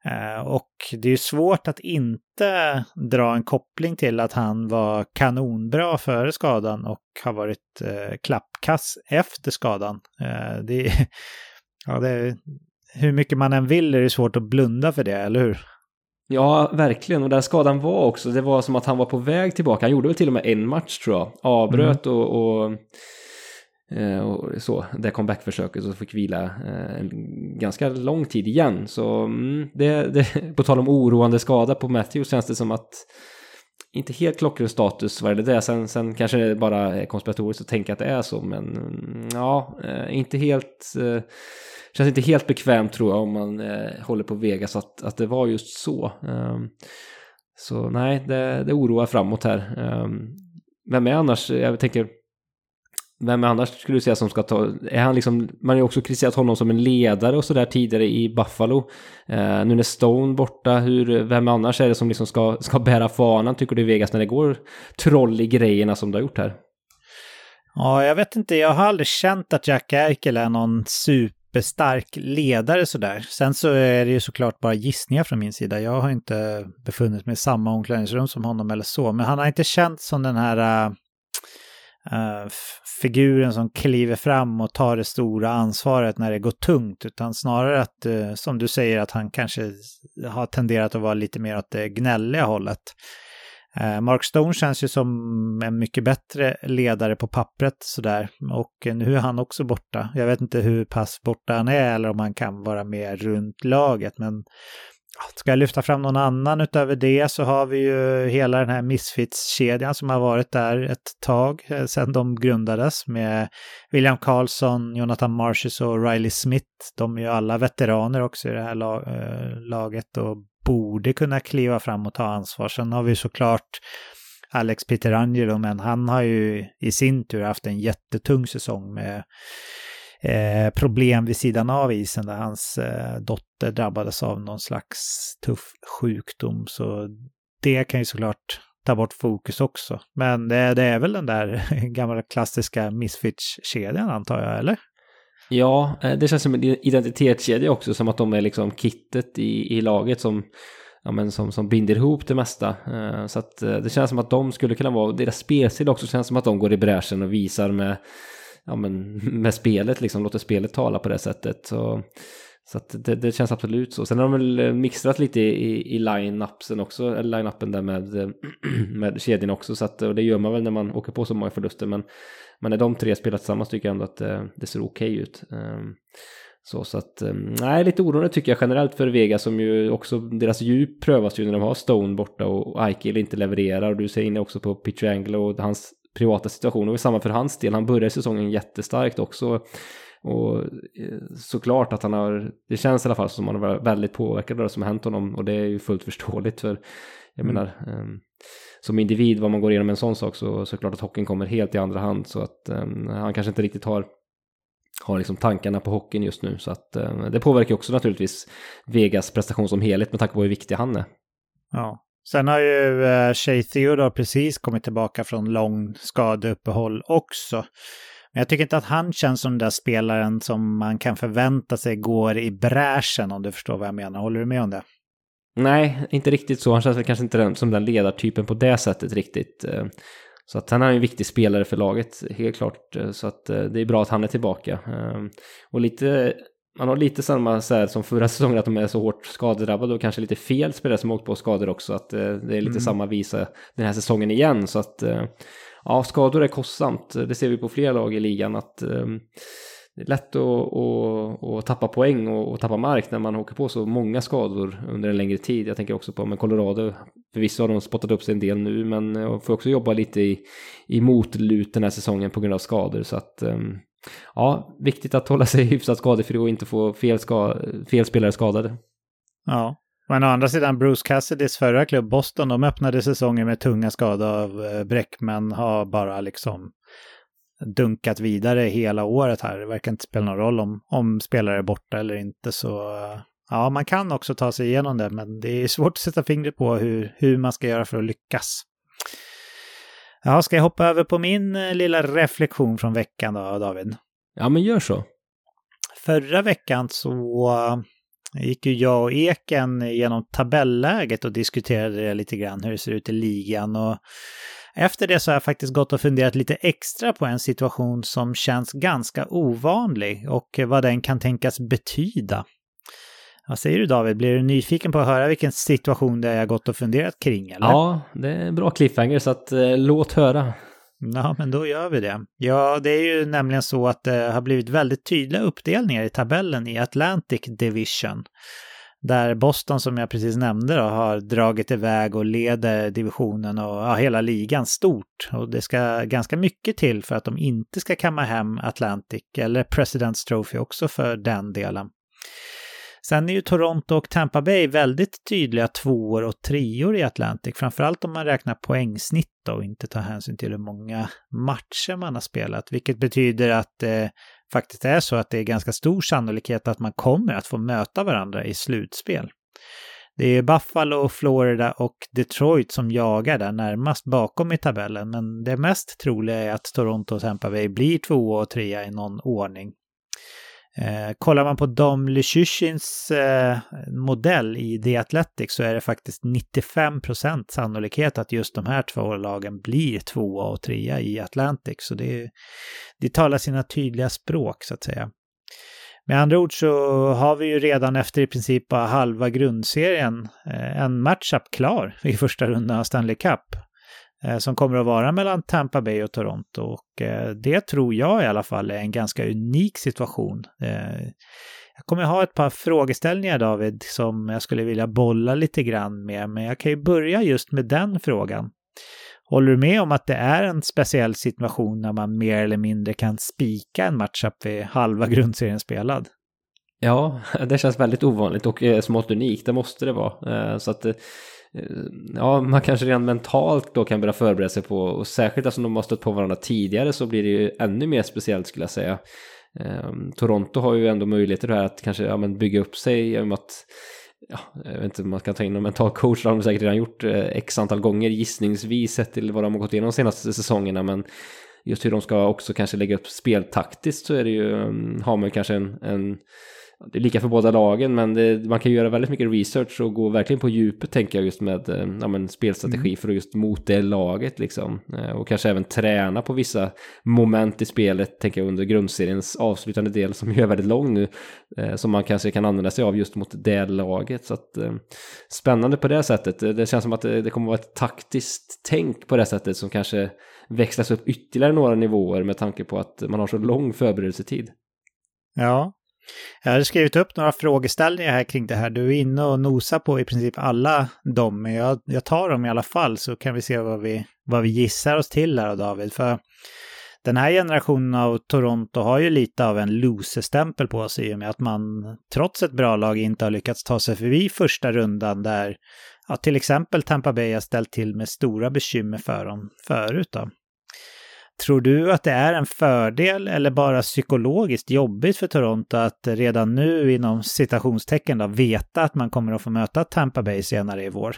Eh, och det är ju svårt att inte dra en koppling till att han var kanonbra före skadan och har varit eh, klappkass efter skadan. Det, [laughs] ja, det, hur mycket man än vill är det svårt att blunda för det, eller hur? Ja, verkligen. Och den skadan var också, det var som att han var på väg tillbaka. Han gjorde väl till och med en match tror jag. Avbröt mm. och, och, eh, och, så, det comebackförsöket och fick vila eh, en ganska lång tid igen. Så mm, det, det, [laughs] på tal om oroande skada på Matthews känns det som att inte helt klockren status vad det är. Sen, sen kanske det bara är konspiratoriskt att tänka att det är så, men mm, ja, eh, inte helt känns inte helt bekvämt tror jag om man eh, håller på Vegas att, att det var just så. Um, så nej, det, det oroar framåt här. Um, vem är annars, jag tänker, vem är annars skulle du säga som ska ta, är han liksom, man har ju också kritiserat honom som en ledare och sådär tidigare i Buffalo. Uh, nu när Stone borta, hur, vem annars är det som liksom ska, ska bära fanan tycker du i Vegas när det går troll i grejerna som du har gjort här? Ja, jag vet inte, jag har aldrig känt att Jack Eichel är någon super superstark ledare sådär. Sen så är det ju såklart bara gissningar från min sida. Jag har inte befunnit mig i samma omklädningsrum som honom eller så, men han har inte känt som den här uh, figuren som kliver fram och tar det stora ansvaret när det går tungt, utan snarare att, uh, som du säger, att han kanske har tenderat att vara lite mer åt det gnälliga hållet. Eh, Mark Stone känns ju som en mycket bättre ledare på pappret sådär. Och nu är han också borta. Jag vet inte hur pass borta han är eller om han kan vara med runt laget. Men ska jag lyfta fram någon annan utöver det så har vi ju hela den här Misfits-kedjan som har varit där ett tag eh, sedan de grundades med William Karlsson, Jonathan Marshes och Riley Smith. De är ju alla veteraner också i det här eh, laget och borde kunna kliva fram och ta ansvar. Sen har vi såklart Alex Pietrangelo, men han har ju i sin tur haft en jättetung säsong med eh, problem vid sidan av isen där hans eh, dotter drabbades av någon slags tuff sjukdom. Så det kan ju såklart ta bort fokus också. Men det, det är väl den där [laughs] gamla klassiska Misfits-kedjan antar jag, eller? Ja, eh, det känns som en identitetskedja också, som att de är liksom kittet i, i laget som, ja, men som, som binder ihop det mesta. Eh, så att eh, det känns som att de skulle kunna vara, deras spelstil också känns som att de går i bräschen och visar med, ja, men [laughs] med spelet, liksom låter spelet tala på det sättet. Så, så att det, det känns absolut så. Sen har de väl mixtrat lite i, i line-upsen också, eller line-upen där med, [clears throat] med kedjan också. Så att, och det gör man väl när man åker på så många förluster. Men men när de tre spelar tillsammans tycker jag ändå att det, det ser okej okay ut. Ehm, så, så att, ehm, nej, lite oroande tycker jag generellt för Vega som ju också, deras djup prövas ju när de har Stone borta och Eichel inte levererar. Och du säger inne också på Pitcher Anglo och hans privata situation. Och samma för hans del, han börjar säsongen jättestarkt också. Och eh, såklart att han har, det känns i alla fall som att han har varit väldigt påverkad av det som har hänt honom. Och det är ju fullt förståeligt för, jag mm. menar, um, som individ vad man går igenom en sån sak så, så är det klart att hockeyn kommer helt i andra hand så att um, han kanske inte riktigt har har liksom tankarna på hockeyn just nu så att um, det påverkar också naturligtvis Vegas prestation som helhet med tanke på hur viktig han är. Ja, sen har ju eh, uh, Shay Theodore precis kommit tillbaka från lång skadeuppehåll också. Men jag tycker inte att han känns som den där spelaren som man kan förvänta sig går i bräschen om du förstår vad jag menar. Håller du med om det? Nej, inte riktigt så. Han känns väl kanske inte den, som den ledartypen på det sättet riktigt. Eh. Så att han är en viktig spelare för laget, helt klart. Eh, så att eh, det är bra att han är tillbaka. Och lite, man har lite samma så här, som förra [laughs] säsongen, att de är så hårt skadedrabbade och kanske lite fel spelare som åkt på skador också. Att det är lite mm. samma visa den här säsongen igen. Så att ja, skador är kostsamt. Det ser vi på flera lag i ligan att det är lätt att, att, att tappa poäng och, och, tappa mark när man åker på så många skador under en längre tid. Jag tänker också på men Colorado. Förvisso har de spottat upp sig en del nu, men eh, får också jobba lite i, i motlut den här säsongen på grund av skador. Så att, ehm, ja, viktigt att hålla sig [laughs] hyfsat skadefri och inte få fel, ska, fel spelare skadade. Ja, men å andra sidan Bruce Cassidys förra klubb Boston, de öppnade säsongen med tunga skador av eh, bräck, Bräckman, har bara liksom dunkat vidare hela året här. Det verkar inte spela någon roll om, om spelare är borta eller inte. Så ja, man kan också ta sig igenom det, men det är svårt att sätta fingret på hur, hur man ska göra för att lyckas. Ja, ska jag hoppa över på min eh, lilla reflektion från veckan då, David? Ja, men gör så. Förra veckan så eh, gick ju jag och Eken genom tabelläget och diskuterade det lite grann, hur det ser ut i ligan. Och efter det så har jag faktiskt gått och funderat lite extra på en situation som känns ganska ovanlig och vad den kan tänkas betyda. Vad säger du David, blir du nyfiken på att höra vilken situation det är jag gått och funderat kring eller? Ja, det är en bra cliffhanger så att eh, låt höra. Ja, men då gör vi det. Ja, det är ju nämligen så att det har blivit väldigt tydliga uppdelningar i tabellen i Atlantic Division. Där Boston, som jag precis nämnde, då, har dragit iväg och leder divisionen och ja, hela ligan stort. Och det ska ganska mycket till för att de inte ska kamma hem Atlantic, eller President's Trophy också för den delen. Sen är ju Toronto och Tampa Bay väldigt tydliga tvåor och treor i Atlantic, framförallt om man räknar poängsnitt och inte tar hänsyn till hur många matcher man har spelat, vilket betyder att eh, faktiskt är så att det är ganska stor sannolikhet att man kommer att få möta varandra i slutspel. Det är Buffalo, Florida och Detroit som jagar där närmast bakom i tabellen, men det mest troliga är att Toronto och Tampa Bay blir tvåa och trea i någon ordning. Eh, kollar man på Dom Lysyshins eh, modell i The Athletic så är det faktiskt 95% sannolikhet att just de här två lagen blir tvåa och trea i Atlantic. Så det, det talar sina tydliga språk så att säga. Med andra ord så har vi ju redan efter i princip halva grundserien eh, en matchup klar i första rundan av Stanley Cup. Eh, som kommer att vara mellan Tampa Bay och Toronto. Och eh, det tror jag i alla fall är en ganska unik situation. Eh, jag kommer ha ett par frågeställningar David som jag skulle vilja bolla lite grann med, men jag kan ju börja just med den frågan. Håller du med om att det är en speciell situation när man mer eller mindre kan spika en matchup vid halva grundserien spelad? Ja, [laughs] det känns väldigt ovanligt och smått unikt, det måste det vara. Så att Eh, ja, man kanske redan mentalt då kan börja förbereda sig på, och särskilt eftersom de har stött på varandra tidigare så blir det ju ännu mer speciellt skulle jag säga. Eh, Toronto har ju ändå möjligheter här att kanske ja, men bygga upp sig genom att ja, jag vet inte om man kan ta in någon mental coach, det har de säkert redan gjort eh, x antal gånger gissningsvis sett till vad de har gått igenom de senaste säsongerna, men just hur de ska också kanske lägga upp speltaktiskt så är det ju, um, har man ju kanske en, en det är lika för båda lagen, men det, man kan göra väldigt mycket research och gå verkligen på djupet tänker jag just med eh, ja, men spelstrategi mm. för att just mot det laget liksom. Eh, och kanske även träna på vissa moment i spelet, tänker jag under grundseriens avslutande del som ju är väldigt lång nu, eh, som man kanske kan använda sig av just mot det laget. Så att, spännande på det sättet. Det känns som att det, kommer vara ett taktiskt tänk på det sättet som kanske växlas upp ytterligare några nivåer med tanke på att man har så lång förberedelsetid. Ja, jag hade skrivit upp några frågeställningar här kring det här. Du är inne och nosar på i princip alla dem, men jag, jag tar dem i alla fall så kan vi se vad vi, vad vi gissar oss till här David. För den här generationen av Toronto har ju lite av en loser-stämpel på sig i och med att man trots ett bra lag inte har lyckats ta sig förbi första rundan där ja, till exempel Tampa Bay har ställt till med stora bekymmer för dem förut. Då. Tror du att det är en fördel eller bara psykologiskt jobbigt för Toronto att redan nu inom citationstecken då, veta att man kommer att få möta Tampa Bay senare i vår?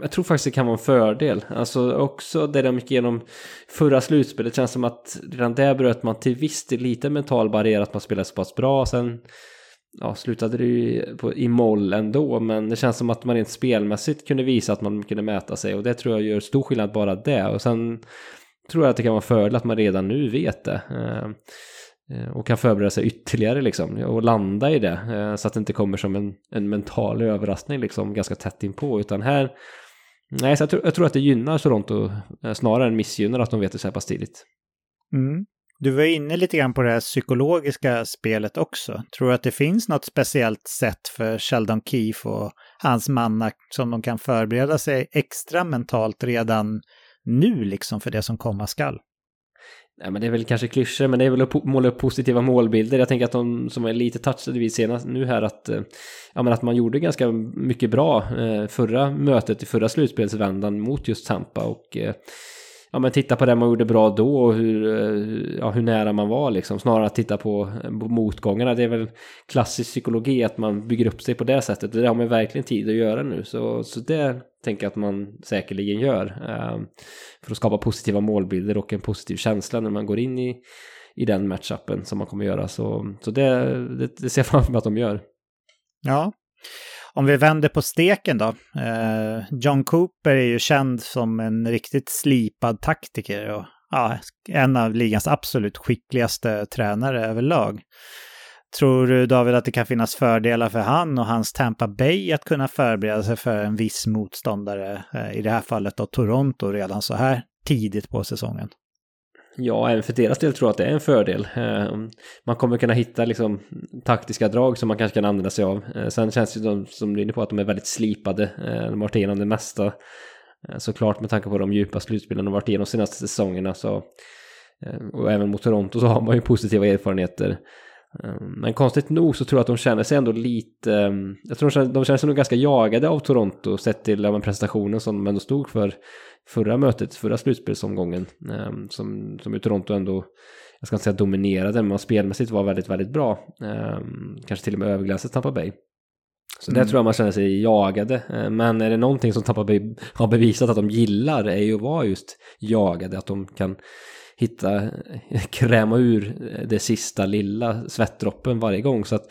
Jag tror faktiskt det kan vara en fördel. Alltså också det de gick igenom förra slutspelet känns som att redan där bröt man till viss del lite mental barriär att man spelade så pass bra. Sen ja, slutade det ju på, i moll ändå, men det känns som att man rent spelmässigt kunde visa att man kunde mäta sig och det tror jag gör stor skillnad bara det. Och sen tror jag att det kan vara fördel att man redan nu vet det. Eh, eh, och kan förbereda sig ytterligare liksom och landa i det eh, så att det inte kommer som en, en mental överraskning liksom ganska tätt inpå utan här Nej, så jag, tror, jag tror att det gynnar Toronto snarare än missgynnar att de vet det så här pass tidigt. Mm. Du var inne lite grann på det här psykologiska spelet också. Tror du att det finns något speciellt sätt för Sheldon Keefe och hans manna som de kan förbereda sig extra mentalt redan nu liksom för det som komma skall? Nej, men det är väl kanske klyschor, men det är väl att måla upp positiva målbilder. Jag tänker att de som är lite touchade vid senast nu här att, eh, ja, men att man gjorde ganska mycket bra eh, förra mötet i förra slutspelsvändan mot just Tampa och eh, ja, men titta på det man gjorde bra då och hur, eh, ja, hur nära man var liksom. Snarare att titta på, eh, på motgångarna. Det är väl klassisk psykologi att man bygger upp sig på det sättet. Det har man verkligen tid att göra nu. Så, så det tänker jag att man säkerligen gör. Eh, för att skapa positiva målbilder och en positiv känsla när man går in i, i den matchupen som man kommer göra. Så, så det, det, det ser jag framför mig att de gör. Ja, om vi vänder på steken då. Eh, John Cooper är ju känd som en riktigt slipad taktiker och ja, en av ligans absolut skickligaste tränare överlag. Tror du David att det kan finnas fördelar för han och hans Tampa Bay att kunna förbereda sig för en viss motståndare, eh, i det här fallet då Toronto redan så här tidigt på säsongen? Ja, även för deras del tror jag att det är en fördel. Eh, man kommer kunna hitta liksom taktiska drag som man kanske kan använda sig av. Eh, sen känns det som, som du är inne på att de är väldigt slipade. Eh, de har varit igenom det mesta. Såklart med tanke på de djupa slutspelen de varit igenom de senaste säsongerna så och även mot Toronto så har man ju positiva erfarenheter. Men konstigt nog så tror jag att de känner sig ändå lite, jag tror de känner sig nog ganska jagade av Toronto sett till ja, prestationen som de ändå stod för förra mötet, förra slutspelsomgången. Ehm, som, som ju Toronto ändå, jag ska inte säga dominerade, men spelmässigt var väldigt, väldigt bra. Ehm, kanske till och med överglänsat Tampa Bay. Så mm. där tror jag man känner sig jagade. Ehm, men är det någonting som Tampa Bay har bevisat att de gillar är ju att vara just jagade. Att de kan hitta, kräma ur det sista lilla svettdroppen varje gång. Så att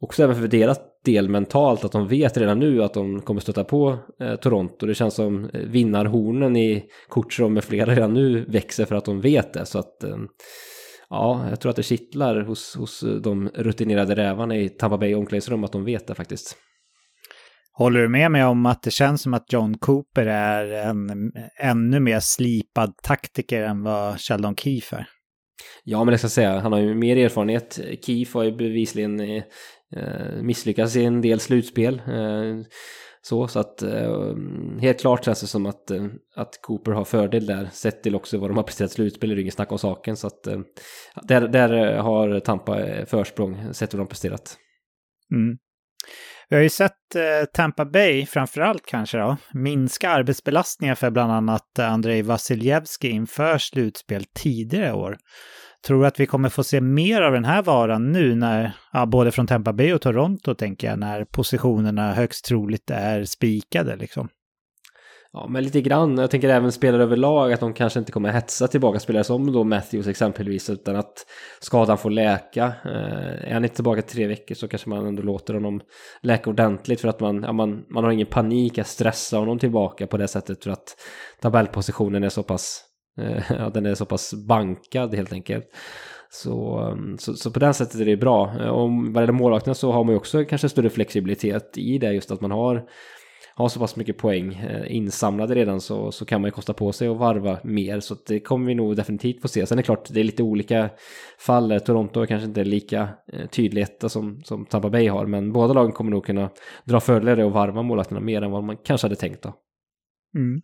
också även för deras del mentalt att de vet redan nu att de kommer stöta på eh, Toronto. Det känns som eh, vinnarhornen i Kutjerov med flera redan nu växer för att de vet det. Så att eh, ja, jag tror att det kittlar hos, hos de rutinerade rävarna i Tampa Bay omklädningsrum att de vet det faktiskt. Håller du med mig om att det känns som att John Cooper är en ännu mer slipad taktiker än vad Sheldon Keefe är? Ja, men det ska jag säga. Han har ju mer erfarenhet. Keefe har ju bevisligen eh, misslyckats i en del slutspel. Eh, så, så att eh, helt klart känns det som att, att Cooper har fördel där. Sett till också vad de har presterat slutspel, det är inget snack om saken. Så att där, där har Tampa försprång, sett hur de har presterat. Mm. Vi har ju sett eh, Tampa Bay, framförallt kanske då, minska arbetsbelastningen för bland annat Andrei Vasiljevski inför slutspel tidigare år. Tror du att vi kommer få se mer av den här varan nu när, ja, både från Tampa Bay och Toronto tänker jag, när positionerna högst troligt är spikade liksom? Ja, men lite grann. Jag tänker även spelare överlag att de kanske inte kommer hetsa tillbaka spelare som då Matthews exempelvis utan att skadan får läka. Eh, är han inte tillbaka tre veckor så kanske man ändå låter honom läka ordentligt för att man, ja, man, man har ingen panik att stressa honom tillbaka på det sättet för att tabellpositionen är så pass Eh, [laughs] ja, den är så pass bankad helt enkelt. Så, mm, så, så, på det sättet är det bra. Eh, Och vad gäller målvakterna så har man ju också kanske större flexibilitet i det just att man har, har så pass mycket poäng eh, insamlade redan så, så kan man ju kosta på sig att varva mer. Så det kommer vi nog definitivt få se. Sen är det klart, det är lite olika fall. Eh, Toronto är kanske inte lika eh, tydlig etta som, som Tampa Bay har, men båda lagen kommer nog kunna dra fördelar och varva målvakterna mer än vad man kanske hade tänkt då. Mm.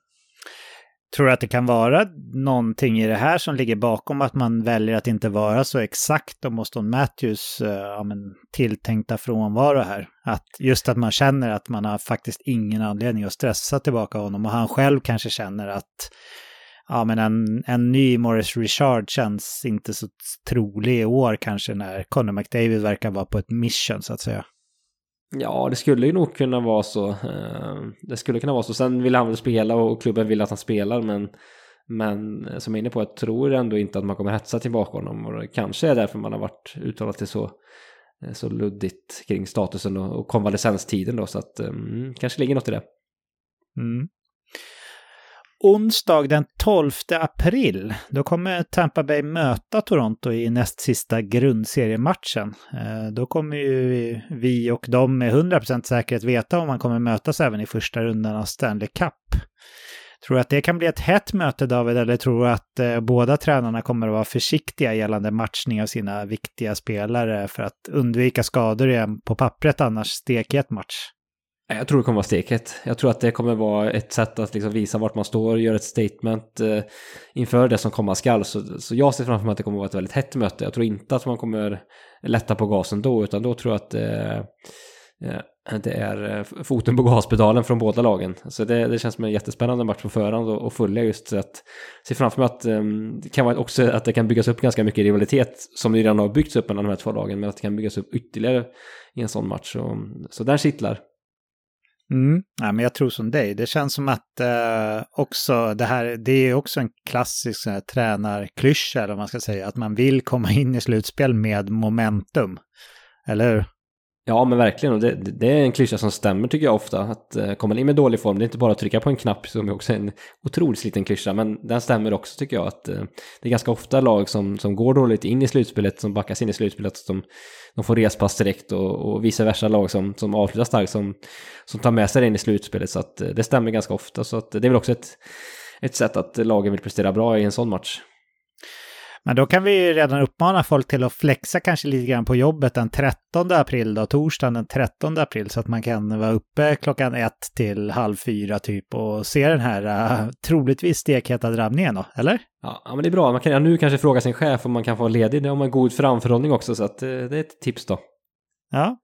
Tror du att det kan vara någonting i det här som ligger bakom att man väljer att inte vara så exakt om Austin Matthews eh, ja, men, tilltänkta frånvaro här? Att just att man känner att man har faktiskt ingen anledning att stressa tillbaka honom och han själv kanske känner att ja, men en, en ny Morris Richard känns inte så trolig i år kanske när Conor McDavid verkar vara på ett mission så att säga. Ja, det skulle ju nog kunna vara så. Eh, det skulle kunna vara så. Sen vill han väl spela och klubben vill att han spelar, men men som jag är inne på, jag tror ändå inte att man kommer hetsa tillbaka honom och det kanske är därför man har varit uttalat till så, eh, så luddigt kring statusen och, konvalescenstiden då, så att eh, mm, kanske ligger något i det. Mm onsdag den 12 april, då kommer Tampa Bay möta Toronto i näst sista grundseriematchen. Eh, då kommer ju vi och de med 100% säkerhet veta om man kommer mötas även i första rundan av Stanley Cup. Tror du att det kan bli ett hett möte David, eller tror du att eh, båda tränarna kommer att vara försiktiga gällande matchning av sina viktiga spelare för att undvika skador i en på pappret annars stekhet match? Jag tror det kommer vara steket. Jag tror att det kommer vara ett sätt att liksom visa vart man står, göra ett statement eh, inför det som komma skall. Så, så jag ser framför mig att det kommer vara ett väldigt hett möte. Jag tror inte att man kommer lätta på gasen då, utan då tror jag att eh, eh det är eh, foten på gaspedalen från båda lagen. Så det, det känns som en jättespännande match på förhand och, och följa just att se framför mig att ehm, det kan vara också att det kan byggas upp ganska mycket rivalitet som redan har byggts upp mellan de här två lagen, men att det kan byggas upp ytterligare i en sån match. Så, så där kittlar. Mm. Ja, men jag tror som dig. Det känns som att eh, också det här, det är också en klassisk här, tränarklyscha, eller vad man ska säga, att man vill komma in i slutspel med momentum. Eller hur? Ja, men verkligen. Och det, det, är en klyscha som stämmer tycker jag ofta. Att uh, komma in med dålig form, det är inte bara att trycka på en knapp som är också en otroligt sliten klyscha. Men den stämmer också tycker jag. att eh, Det är ganska ofta lag som, som går dåligt in i slutspelet, som backas in i slutspelet, som de får respass direkt och, och vice versa lag som, som avslutar starkt som, som tar med sig det in i slutspelet. Så att eh, det stämmer ganska ofta. Så att det är väl också ett, ett sätt att lagen vill prestera bra i en sån match. Men då kan vi ju redan uppmana folk till att flexa kanske lite grann på jobbet den 13 april då, torsdagen den 13 april, så att man kan vara uppe klockan ett till halv fyra typ och se den här uh, troligtvis stekheta drabbningen då, eller? Ja, men det är bra. Man kan redan nu kanske fråga sin chef om man kan få ledig. Det har man god framförhållning också, så att, uh, det är ett tips då. Ja.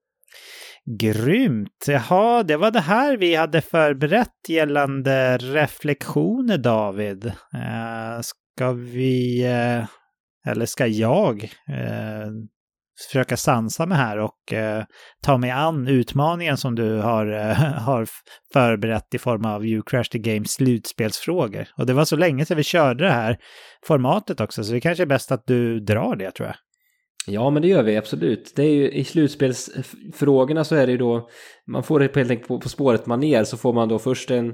Grymt! Jaha, det var det här vi hade förberett gällande reflektioner, David. Uh, ska vi eller ska jag eh, försöka sansa mig här och eh, ta mig an utmaningen som du har, eh, [laughs] har förberett i form av You Crash the Game slutspelsfrågor. Och det var så länge sedan vi körde det här formatet också, så det kanske är bäst att du drar det tror jag. Ja, men det gör vi absolut. Det är ju i slutspelsfrågorna så är det ju då, man får det helt enkelt på, på spåret man ner så får man då först en,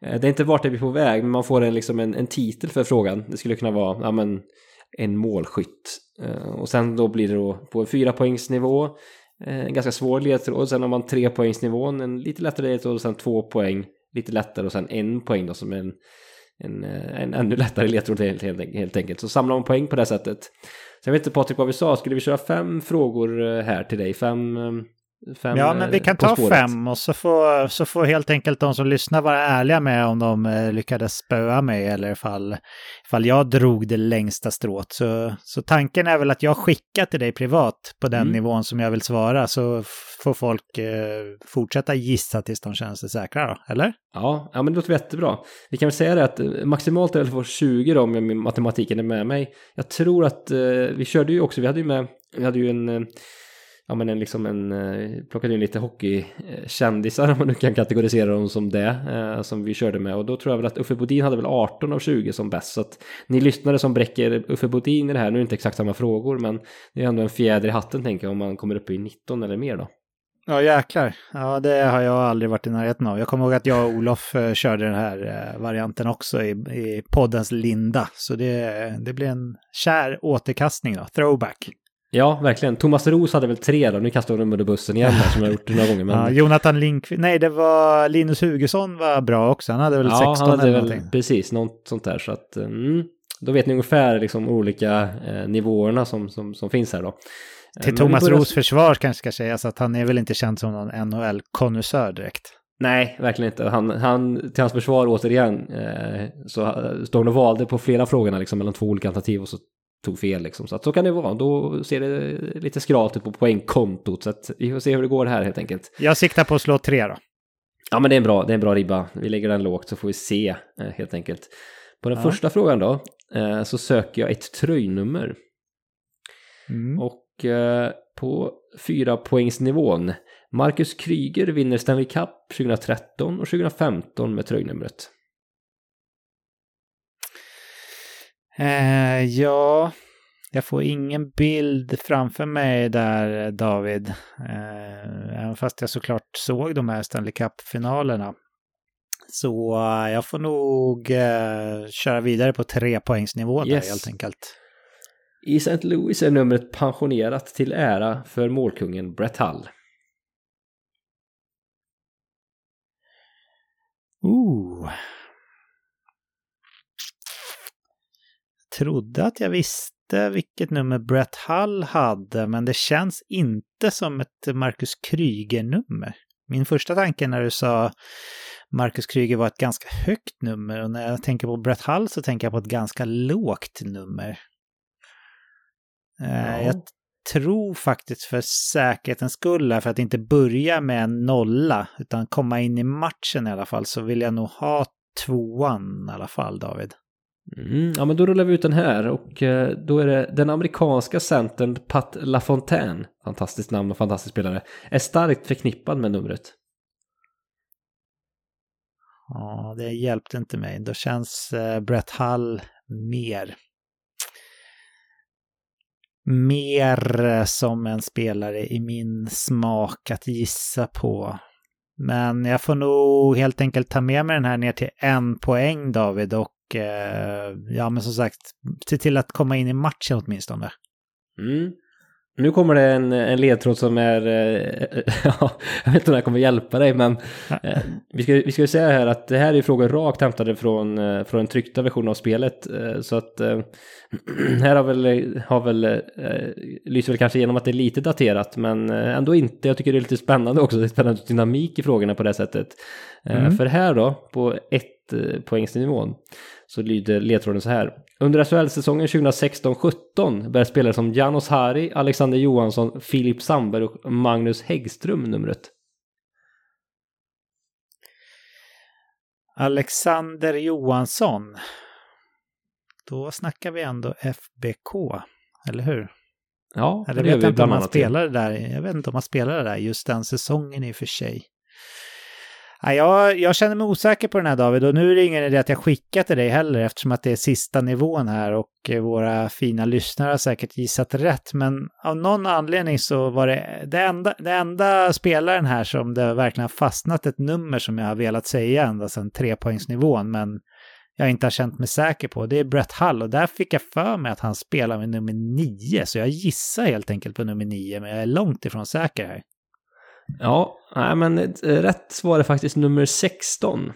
eh, det är inte vart det blir på väg, men man får en, liksom en, en titel för frågan. Det skulle kunna vara, ja men, en målskytt. Eh, och sen då blir det då på en fyra poängsnivå eh, en ganska svår ledtråd. Och sen har man tre poängsnivån, en lite lättare ledtråd och sen två poäng lite lättare och sen en poäng då som en, en, eh, en ännu lättare ledtråd helt, helt, helt enkelt. Så samlar man poäng på det sättet. Sen vet inte Patrik vad vi sa, skulle vi köra fem frågor här till dig? Fem Fem, ja, men vi kan ta fem och så får, så får helt enkelt de som lyssnar vara ärliga med om de eh, lyckades spöa mig eller ifall, ifall jag drog det längsta strået. Så, så tanken är väl att jag skickar till dig privat på den mm. nivån som jag vill svara så får folk eh, fortsätta gissa tills de känner sig säkra då, eller? Ja, ja men det låter jättebra. Vi kan väl säga det att eh, maximalt är det får 20 då om matematiken är med mig. Jag tror att eh, vi körde ju också, vi hade ju med, vi hade ju en eh, ja men en liksom en, eh, plockade in lite hockeykändisar [laughs] om man nu kan kategorisera dem som det, eh, som vi körde med. Och då tror jag väl att Uffe Bodin hade väl 18 av 20 som bäst. Så att ni lyssnare som bräcker Uffe Bodin i det här, nu är det inte exakt samma frågor, men det är ändå en fjäder i hatten tänker jag om man kommer upp i 19 eller mer då. Ja jäklar, ja det har jag aldrig varit i närheten av. Jag kommer ihåg att jag och Olof eh, körde den här eh, varianten också i, i poddens linda. Så det, det blir en kär återkastning då, throwback. Ja, verkligen. Thomas Ros hade väl tre då, nu kastar de under bussen igen här, som jag har gjort några gånger. [laughs] Men... Ja, Jonathan Lindqvist, nej det var Linus Hugesson var bra också, han hade väl ja, 16 han hade eller väl, Precis, något sånt där. Så att, mm, då vet ni ungefär liksom olika eh, nivåerna som, som, som finns här då. Eh, Till men Thomas börjar... Ros försvar kanske ska sägas att han är väl inte känd som någon NHL-konnässör direkt. Nej, verkligen inte. Han, han, till hans försvar återigen, eh, så eh, står han och valde på flera frågorna liksom, mellan två olika alternativ och så tog fel liksom. Så att så kan det vara. Då ser det lite skralt ut på poängkontot. Så att vi får se hur det går här helt enkelt. Jag siktar på att slå tre då. Ja men det är en bra, det är en bra ribba. Vi lägger den lågt så får vi se eh, helt enkelt. På den ja. första frågan då eh, så söker jag ett tröjnummer. Mm. Och eh, på fyra poängsnivån Marcus Kryger vinner Stanley Cup 2013 och 2015 med tröjnumret. Eh, ja, jag får ingen bild framför mig där, David. Eh, även fast jag såklart såg de här Stanley Cup-finalerna. Så jag får nog eh, köra vidare på trepoängsnivå där Yes. helt enkelt. I St. Louis är numret pensionerat till ära för målkungen Brett Hull. Ooh. Trodde att jag visste vilket nummer Brett Hull hade, men det känns inte som ett Marcus Kryger-nummer. Min första tanke när du sa Marcus Kryger var ett ganska högt nummer och när jag tänker på Brett Hull så tänker jag på ett ganska lågt nummer. Eh, Ja. Jag tror faktiskt för säkerhetens skull, för att inte börja med en nolla, utan komma in i matchen i alla fall, så vill jag nog ha tvåan i alla fall, David. Mm, ja men då rullar vi ut den här och eh, då är det den amerikanska centern Pat LaFontaine, fantastiskt namn och fantastisk spelare, är starkt förknippad med numret. Ja, det hjälpte inte mig. Då känns eh, Brett Hull mer. Mer eh, som en spelare i min smak att gissa på. Men jag får nog helt enkelt ta med mig den här ner till en poäng David och eh, ja men som sagt se till att komma in i matchen åtminstone. Mm. Nu kommer det en, en ledtråd som är, eh, [laughs] ja, jag vet inte om det här kommer hjälpa dig men eh, vi ska, vi ska ju säga här att det här är frågor rakt hämtade från, eh, från den tryckta versionen av spelet eh, så att eh, [clears throat] här har väl, har väl eh, lyser väl kanske igenom att det är lite daterat men ändå inte. Jag tycker det är lite spännande också, det är spännande dynamik i frågorna på det sättet. Mm. För här då, på ett poängsnivån, så lyder ledtråden så här. Under SHL-säsongen 2016-17 bär spelare som Janos Hari, Alexander Johansson, Filip Sandberg och Magnus Häggström numret. Alexander Johansson. Då snackar vi ändå FBK, eller hur? Ja, Eller det gör vet vi jag inte om bland han annat. spelade där. Jag vet inte om han spelade där just den säsongen i och för sig. Ja, jag, jag känner mig osäker på den här David och nu är det ingen idé att jag skickar till dig heller eftersom att det är sista nivån här och eh, våra fina lyssnare har säkert gissat rätt. Men av någon anledning så var det det enda, det enda spelaren här som det verkligen har fastnat ett nummer som jag har velat säga ända sedan trepoängsnivån men jag inte har känt mig säker på. Det är Brett Hull och där fick jag för mig att han spelar med nummer nio så jag gissar helt enkelt på nummer nio men jag är långt ifrån säker här. Ja, nej, men eh, rätt svar är faktiskt nummer 16.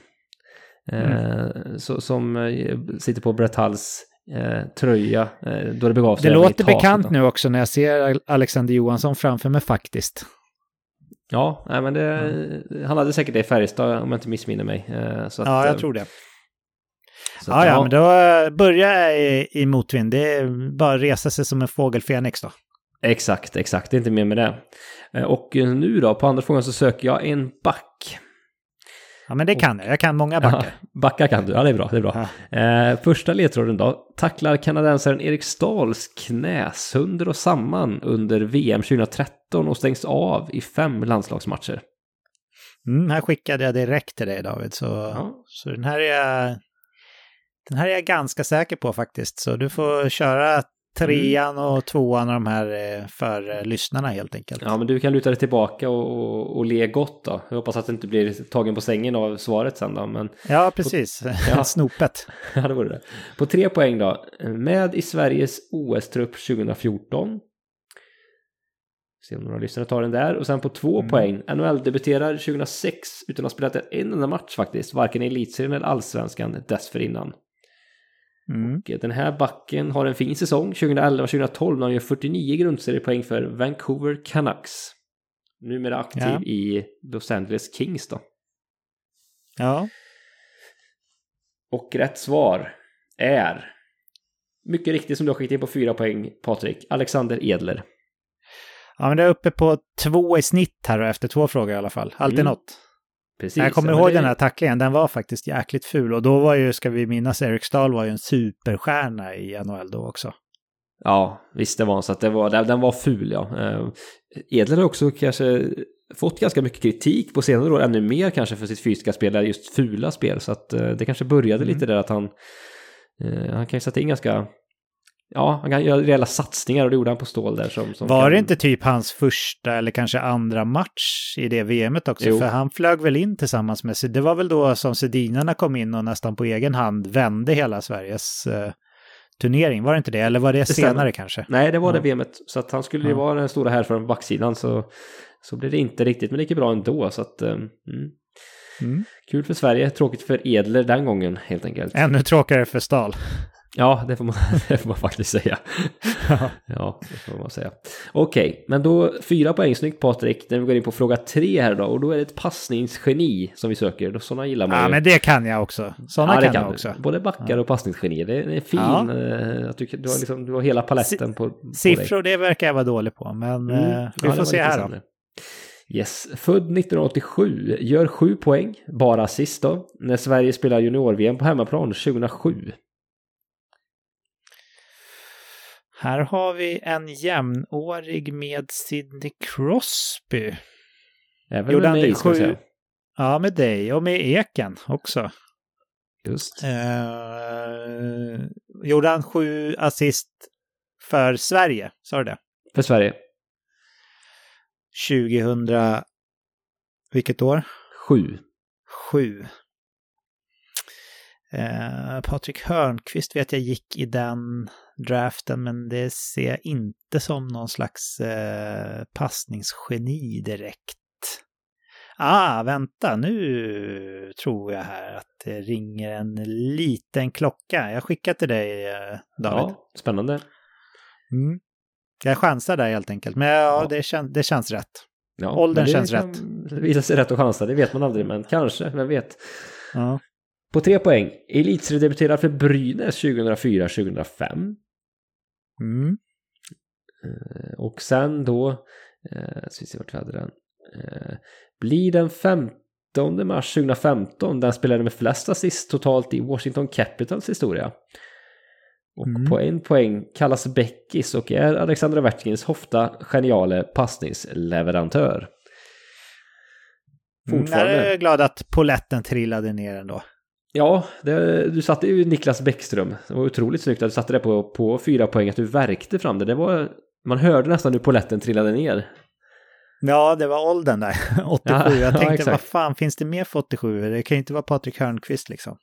Eh, så, som eh, sitter på Brett Hulls eh, tröja då det begav sig. Det låter bekant nu också när jag ser Alexander Johansson framför mig faktiskt. Ja, nej, men det, han hade säkert det i Färjestad om jag inte missminner mig. Så att, Ja, jag tror det. så att, Ja, ja, men då börjar jag i, i motvind. Det är bara att resa sig som en fågel Fenix då. Exakt, exakt. Det är inte mer med det. Eh, Och nu då, på andra frågan så söker jag en back. Ja, men det kan jag. Jag kan många backar. Ja, backar kan du, ja det är bra. Det är bra. Eh, första ledtråden då. Tacklar kanadensaren Erik Stahls knä sönder och samman under VM 2013 och stängs av i fem landslagsmatcher. Mm, här skickade jag direkt till dig David. Så, Ja. så den här är jag... Den här är jag ganska säker på faktiskt. Så du får köra trean och tvåan av de här eh, för lyssnarna helt enkelt. Ja, men du kan luta dig tillbaka och, och, och le gott då. Jag hoppas att det inte blir tagen på sängen av svaret sen då, men Ja, precis. [laughs] Ja. Snopet. [laughs] Ja, det vore det. På tre poäng då. Med i Sveriges OS-trupp 2014. Se om några lyssnare tar den där. Och sen på två Mm. poäng. NHL-debuterar 2006 utan att ha spelat en enda match faktiskt. Varken i elitserien eller allsvenskan dessförinnan. Mm. Den här backen har en fin säsong 2011-2012 när han gör 49 grundseriepoäng för Vancouver Canucks. Numera aktiv Ja. i Los Angeles Kings då. Ja. Och rätt svar är mycket riktigt som du har skickat in på fyra poäng Patrik, Alexander Edler. ja, men det är uppe på två i snitt här och efter två frågor i alla fall. Alltid Mm. något. Precis. jag kommer ihåg det- den här tacklingen, den var faktiskt jäkligt ful. Och då var ju, ska vi minnas, Erik Stahl var ju en superstjärna i NHL då också. Ja, visst det var han, så att det var, den var ful ja. Eh, Edler har också kanske fått ganska mycket kritik på senare år, ännu mer kanske för sitt fysiska spel, eller just fula spel. Så att eh, det kanske började Mm. lite där att han, eh, han kan ju sätta in ganska ja, han kan göra rejäla satsningar och det gjorde han på stål där. Som, som Var kan... det inte typ hans första eller kanske andra match i det VMet också? Jo. För han flög väl in tillsammans med, det var väl då som Sedinarna kom in och nästan på egen hand vände hela Sveriges eh, turnering, var det inte det? Eller var det, stämmer. senare kanske? Nej, det var Ja. det VMet. Så att han skulle ju Ja. vara den stora här från backsidan så, så blev det inte riktigt, men det gick bra ändå. Så att, eh, mm. Mm. Kul för Sverige, tråkigt för Edler den gången helt enkelt. Ännu tråkigare för Stahl. Ja, det får man, [laughs] det får man faktiskt säga. Ja, det får man säga. Okej, men då fyra poäng, snyggt Patrik. När vi går in på fråga tre här då, och då är det ett passningsgeni som vi söker. Sådana gillar man Ja, ju. men det kan jag också. Sådana Ja, det kan, jag också. Både backar och passningsgeni. Det är, fin, Ja. eh, att du, du, har liksom, du har hela paletten på, på dig. Siffror, det verkar jag vara dålig på, men Mm. eh, Ja, vi det får se här då. Yes, född 1987, gör sju poäng, bara assist då, när Sverige spelar junior-VM på hemmaplan 2007. Här har vi en jämnårig med Sidney Crosby. Även Gjorde med mig, ska säga. Ja, med dig och med Eken också. Just. Eh, gjorde han sju assist för Sverige? Sa du det? För Sverige. 2000... Vilket år? Sju. Sju. Eh, Patrik Hörnqvist vet jag gick i den draften, men det ser jag inte som någon slags eh, passningsgeni direkt. Ah, vänta, nu tror jag här att det ringer en liten klocka. Jag skickar till dig, eh, David. Ja, spännande. Mm. Jag chansar där helt enkelt, men ja, Ja. Det, kän det känns rätt. Ja, Åldern det känns kan rätt. Visa sig rätt att chansa, det vet man aldrig, men kanske, vem vet. Ja. På tre poäng, elitseriedebuterar för Brynäs 2004-2005. Mm. Eh, Och sen då, eh, ska vi se vart vi hade den. Eh, blir den 15 mars 2015 den spelade med flest assist totalt i Washington Capitals historia. Och Mm. på en poäng kallas Beckis och är Alexandra Vertkins ofta geniale passningsleverantör. Mm, Fortfarande. Jag är glad att poletten trillade ner ändå. Ja, det, du satte ju Niklas Bäckström. Det var otroligt snyggt att du satte det på, på fyra poäng, att du verkte fram det. det var, man hörde nästan hur poletten trillade ner. Ja, det var åldern där. [laughs] 87. Ja, jag [laughs] ja, tänkte, exakt. vad fan finns det mer för 87? Det kan ju inte vara Patrik Hörnqvist liksom.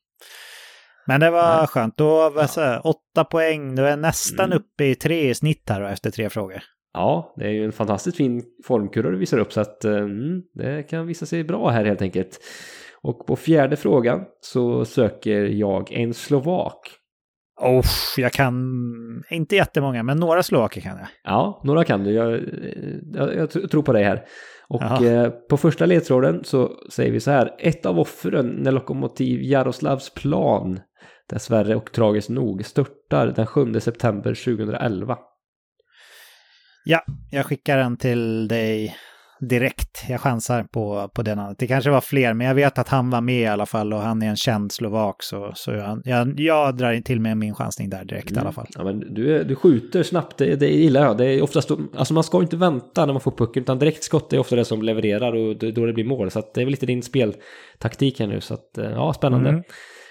Men det var Nej. skönt. Då var så här, åtta poäng. Då är nästan Mm. uppe i tre i snitt här då, efter tre frågor. Ja, det är ju en fantastiskt fin formkurva du visar upp så att mm, det kan visa sig bra här helt enkelt. Och på fjärde frågan så söker jag en slovak. Oh, jag kan inte jättemånga, men några slovaker kan jag. Ja, några kan du. Jag, jag, jag tr- tror på dig här. Och Ja. eh, på första ledtråden så säger vi så här. Ett av offren när Lokomotiv Jaroslavs plan dessvärre och tragiskt nog störtar den 7 september 2011. Jag skickar den till dig direkt. Jag chansar på, på namnet. Det kanske var fler, men jag vet att han var med i alla fall och han är en känd slovak. Så, så jag, jag, jag drar till med min chansning där direkt i alla fall. Ja, men du, är- du skjuter snabbt, det, det gillar jag. Det är oftast, alltså man ska inte vänta när man får pucken, utan direktskott är ofta det som levererar och då det blir mål. Så att det är väl lite din speltaktik här nu. Så att, eh, ja, spännande. Mm.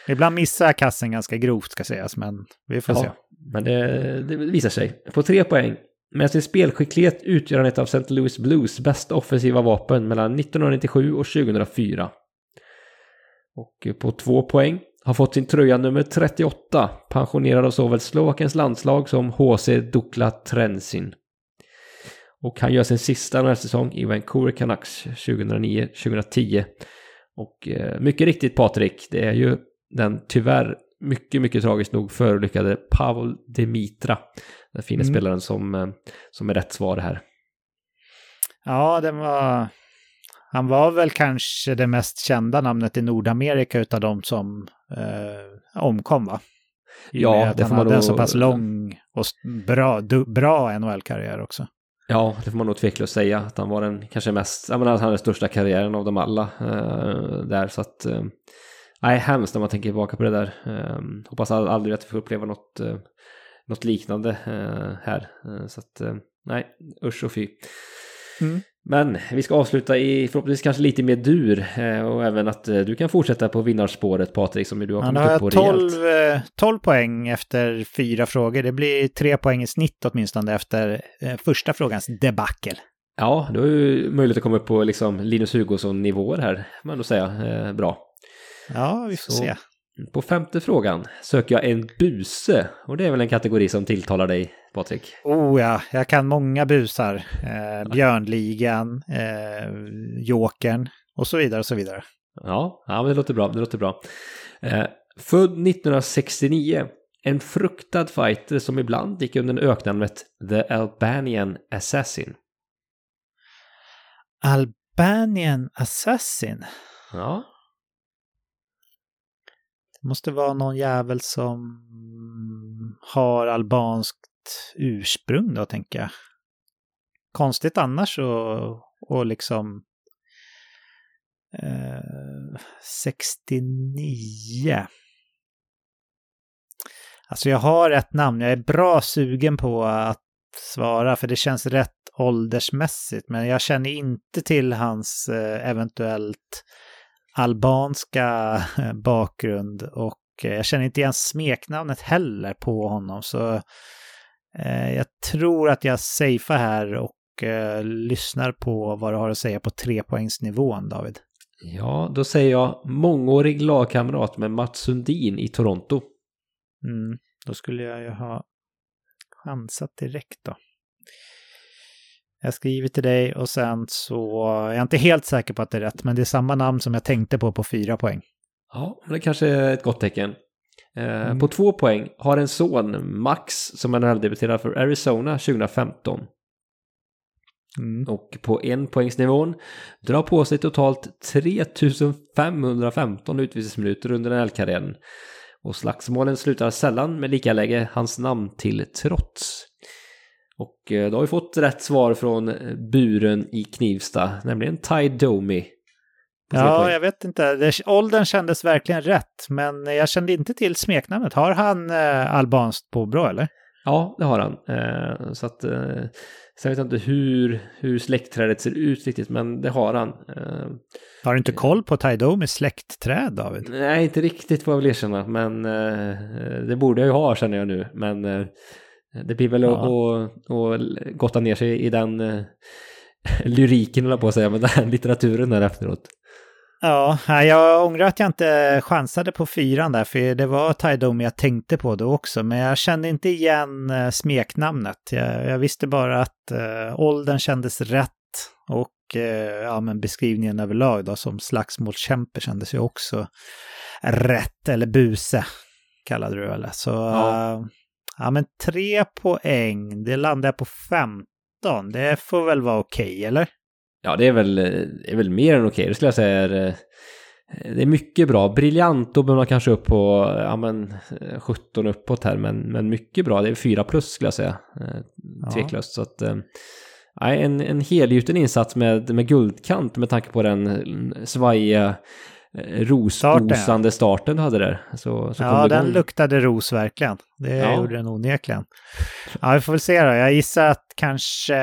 Ibland missar jag kassen ganska grovt ska sägas, men vi får se. Ja, men det, det visar sig. På tre poäng. Med sin spelskicklighet utgör han ett av St. Louis Blues bästa offensiva vapen mellan 1997 och 2004. Och eh, på två poäng har fått sin tröja nummer 38 pensionerad av såväl Slovakiens landslag som HC Dukla Trensin. Och han gör sin sista NHL-säsong i Vancouver Canucks 2009-2010. Och eh, mycket riktigt Patrik, det är ju den tyvärr mycket, mycket tragiskt nog förolyckade Pavel Demitra. Den fina Mm. spelaren som, eh, som är rätt svar här. Ja, det var... Han var väl kanske det mest kända namnet i Nordamerika utav de som eh, omkom, va? I Ja, det han får man hade en nog- så pass lång och bra, bra NHL-karriär också. Ja, det får man nog tveklöst säga. Att han var den kanske mest, jag menar han hade den största karriären av dem alla eh, där. Så att, eh, nej, hemskt när man tänker tillbaka på det där. Eh, hoppas aldrig att vi får uppleva något, eh, något liknande eh, här. Eh, så att, eh, nej, usch och fy. Mm. Men vi ska avsluta i förhoppningsvis kanske lite mer dur eh, och även att eh, du kan fortsätta på vinnarspåret Patrik som du har kommit ja, upp på 12, rejält. 12 poäng efter fyra frågor. Det blir tre poäng i snitt åtminstone efter första frågans debacle. Ja, du har ju möjlighet att komma upp på liksom Linus Hugosson-nivåer här, man nog säga. bra. Ja, vi får Så. se. På femte frågan söker jag en buse och det är väl en kategori som tilltalar dig, Patrik? Oh ja, jag kan många busar. Eh, Björnligan, eh, Jokern och så vidare och så vidare. Ja, ja men det låter bra. Det låter bra. Eh, född 1969, en fruktad fighter som ibland gick under öknamnet The Albanian Assassin. Albanian Assassin? Ja, det måste vara någon jävel som har albanskt ursprung då, tänker jag. Konstigt annars och, och liksom eh, 69. Alltså jag har ett namn, jag är bra sugen på att svara för det känns rätt åldersmässigt men jag känner inte till hans eh, eventuellt albanska bakgrund och eh, jag känner inte igen smeknamnet heller på honom så eh, jag tror att jag safear här och eh, lyssnar på vad du har att säga på trepoängsnivån David. Ja, då säger jag mångårig lagkamrat med Mats Sundin i Toronto. Mm, då skulle jag ju ha chansat direkt då. Jag skriver till dig och sen så jag är jag inte helt säker på att det är rätt, men det är samma namn som jag tänkte på på fyra poäng. Ja, det kanske är ett gott tecken. Eh, mm. På två poäng har en son, Max, som NHL-debuterade för Arizona 2015. Mm. Och på en poängsnivån drar på sig totalt 3515 utvisningsminuter under NHL-karriären. Och slagsmålen slutar sällan med lika läge hans namn till trots. Och eh, då har vi fått rätt svar från eh, buren i Knivsta, nämligen Ty Domi. Ja, jag vet inte. Det, åldern kändes verkligen rätt, men jag kände inte till smeknamnet. Har han eh, albanskt påbrå eller? Ja, det har han. Eh, så att, eh, sen vet jag inte hur, hur släktträdet ser ut riktigt, men det har han. Eh, har du inte koll på Taidomis släktträd, David? Nej, inte riktigt får jag väl erkänna, men eh, det borde jag ju ha känner jag nu. Men eh, det blir väl ja. att, gotta ner sig i den uh, [laughs] lyriken, eller på att säga, men [laughs] den litteraturen där efteråt. Ja, jag ångrar att jag inte chansade på fyran där, för det var Tidome jag tänkte på då också, men jag kände inte igen uh, smeknamnet. Jag, jag, visste bara att uh, åldern kändes rätt och uh, ja, men beskrivningen överlag då som slagsmålskämpe kändes ju också rätt, eller buse kallade du det väl. Så ja. Ja, men tre poäng, det landar på 15. Det får väl vara okej, okay, eller? Ja, det är väl, det är väl mer än okej. Okay. Det skulle jag säga är, eh, det är mycket bra. Briljant, då behöver man kanske upp på ja, men, 17 eh, uppåt här, men, men mycket bra. Det är fyra plus skulle jag säga. Eh, tveklöst. Ja. Så att, ja, en, en helgjuten insats med, med guldkant med tanke på den svajiga Eh, rososande starten du hade där. Så, så ja, den luktade ros verkligen. Det ja. gjorde den onekligen. Ja, vi får väl se då. Jag gissar att kanske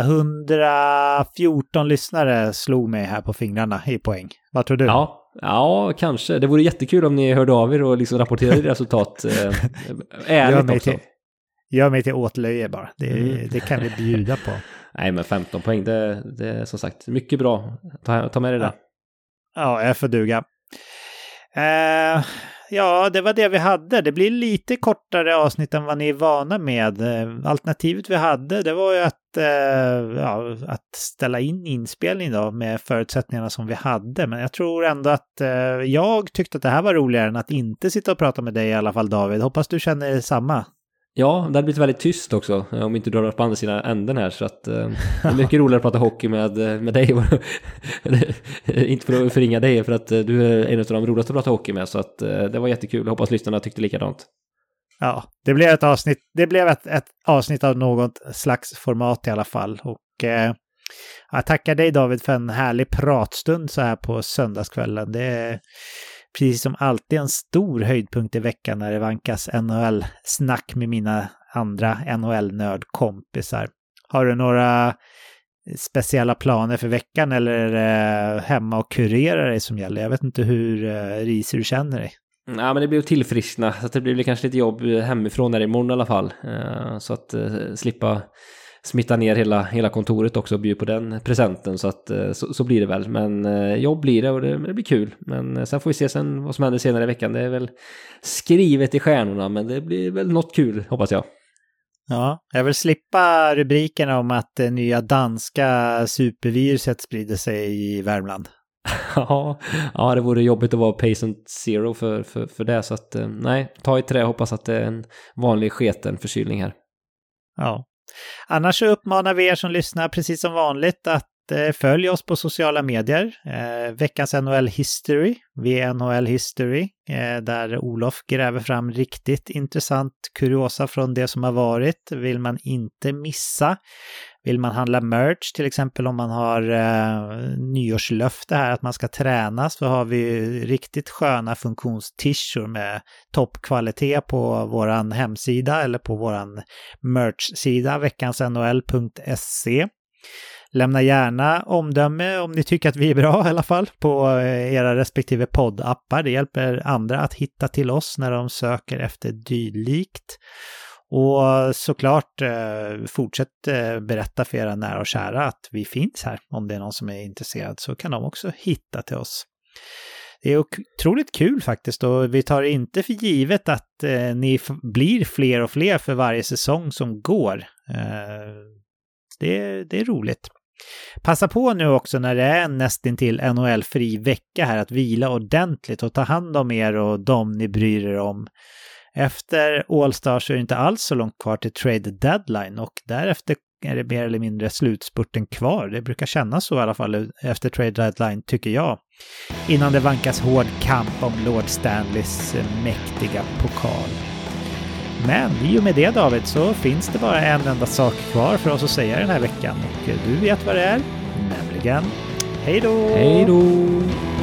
114 lyssnare slog mig här på fingrarna i poäng. Vad tror du? Ja, Ja, kanske. Det vore jättekul om ni hörde av er och liksom rapporterade [laughs] resultat. Eh, ärligt också. Till, gör mig till åtlöje bara. Det, mm. det kan vi bjuda på. [laughs] Nej, men 15 poäng, det, det är som sagt mycket bra. Ta, ta med dig det. Ja. Ja, jag får duga. Eh, ja, det var det vi hade. Det blir lite kortare avsnitt än vad ni är vana med. Eh, alternativet vi hade, det var ju att, eh, ja, att ställa in inspelning då med förutsättningarna som vi hade. Men jag tror ändå att eh, jag tyckte att det här var roligare än att inte sitta och prata med dig i alla fall, David. Hoppas du känner samma. Ja, det hade blivit väldigt tyst också eh, om inte du drar på andra sidan änden här. Så att, eh, det är mycket roligare att prata hockey med, eh, med dig. [laughs] inte för att förringa dig, för att eh, du är en av de roligaste att prata hockey med. Så att, eh, det var jättekul. Hoppas lyssnarna tyckte likadant. Ja, det blev ett avsnitt, det blev ett, ett avsnitt av något slags format i alla fall. Och eh, jag tackar dig David för en härlig pratstund så här på söndagskvällen. Det är precis som alltid en stor höjdpunkt i veckan när det vankas NHL-snack med mina andra NHL-nördkompisar. Har du några speciella planer för veckan eller är det hemma och kurera dig som gäller? Jag vet inte hur eh, risig du känner dig. Ja, men det blir att tillfriskna. Så att det blir kanske lite jobb hemifrån där imorgon i alla fall. Eh, så att eh, slippa smitta ner hela, hela kontoret också och bjuda på den presenten. Så att eh, så, så, blir det väl. Men eh, jobb blir det och det, det, blir kul. Men eh, sen får vi se sen vad som händer senare i veckan. Det är väl skrivet i stjärnorna, men det blir väl något kul hoppas jag. Ja, jag vill slippa rubrikerna om att det nya danska superviruset sprider sig i Värmland. [laughs] ja, ja, det vore jobbigt att vara patient zero för, för, för det. Så att nej, ta i trä och hoppas att det är en vanlig sketen förkylning här. Ja. Annars så uppmanar vi er som lyssnar precis som vanligt att Eh, följ oss på sociala medier. Eh, veckans NHL History, VNHL History, eh, där Olof gräver fram riktigt intressant kuriosa från det som har varit. Vill man inte missa. Vill man handla merch, till exempel om man har eh, nyårslöfte här att man ska träna, så har vi riktigt sköna funktionstishor med toppkvalitet på våran hemsida eller på våran merch-sida, veckansnhl.se. Lämna gärna omdöme om ni tycker att vi är bra i alla fall på eh, era respektive poddappar. Det hjälper andra att hitta till oss när de söker efter dylikt. Och såklart eh, fortsätt eh, berätta för era nära och kära att vi finns här. Om det är någon som är intresserad så kan de också hitta till oss. Det är otroligt kul faktiskt och vi tar inte för givet att ni blir fler och fler för varje säsong som går. Det, det är roligt. Passa på nu också när det är nästintill NHL-fri vecka här att vila ordentligt och ta hand om er och dem ni bryr er om. Efter All-Stars är det inte alls så långt kvar till trade deadline och därefter är det mer eller mindre slutspurten kvar. Det brukar kännas så i alla fall efter trade deadline, tycker jag. Innan det vankas hård kamp om Lord Stanleys mäktiga pokal. Men i och med det David så finns det bara en enda sak kvar för oss att säga den här veckan och du vet vad det är, nämligen hej då! Hej då!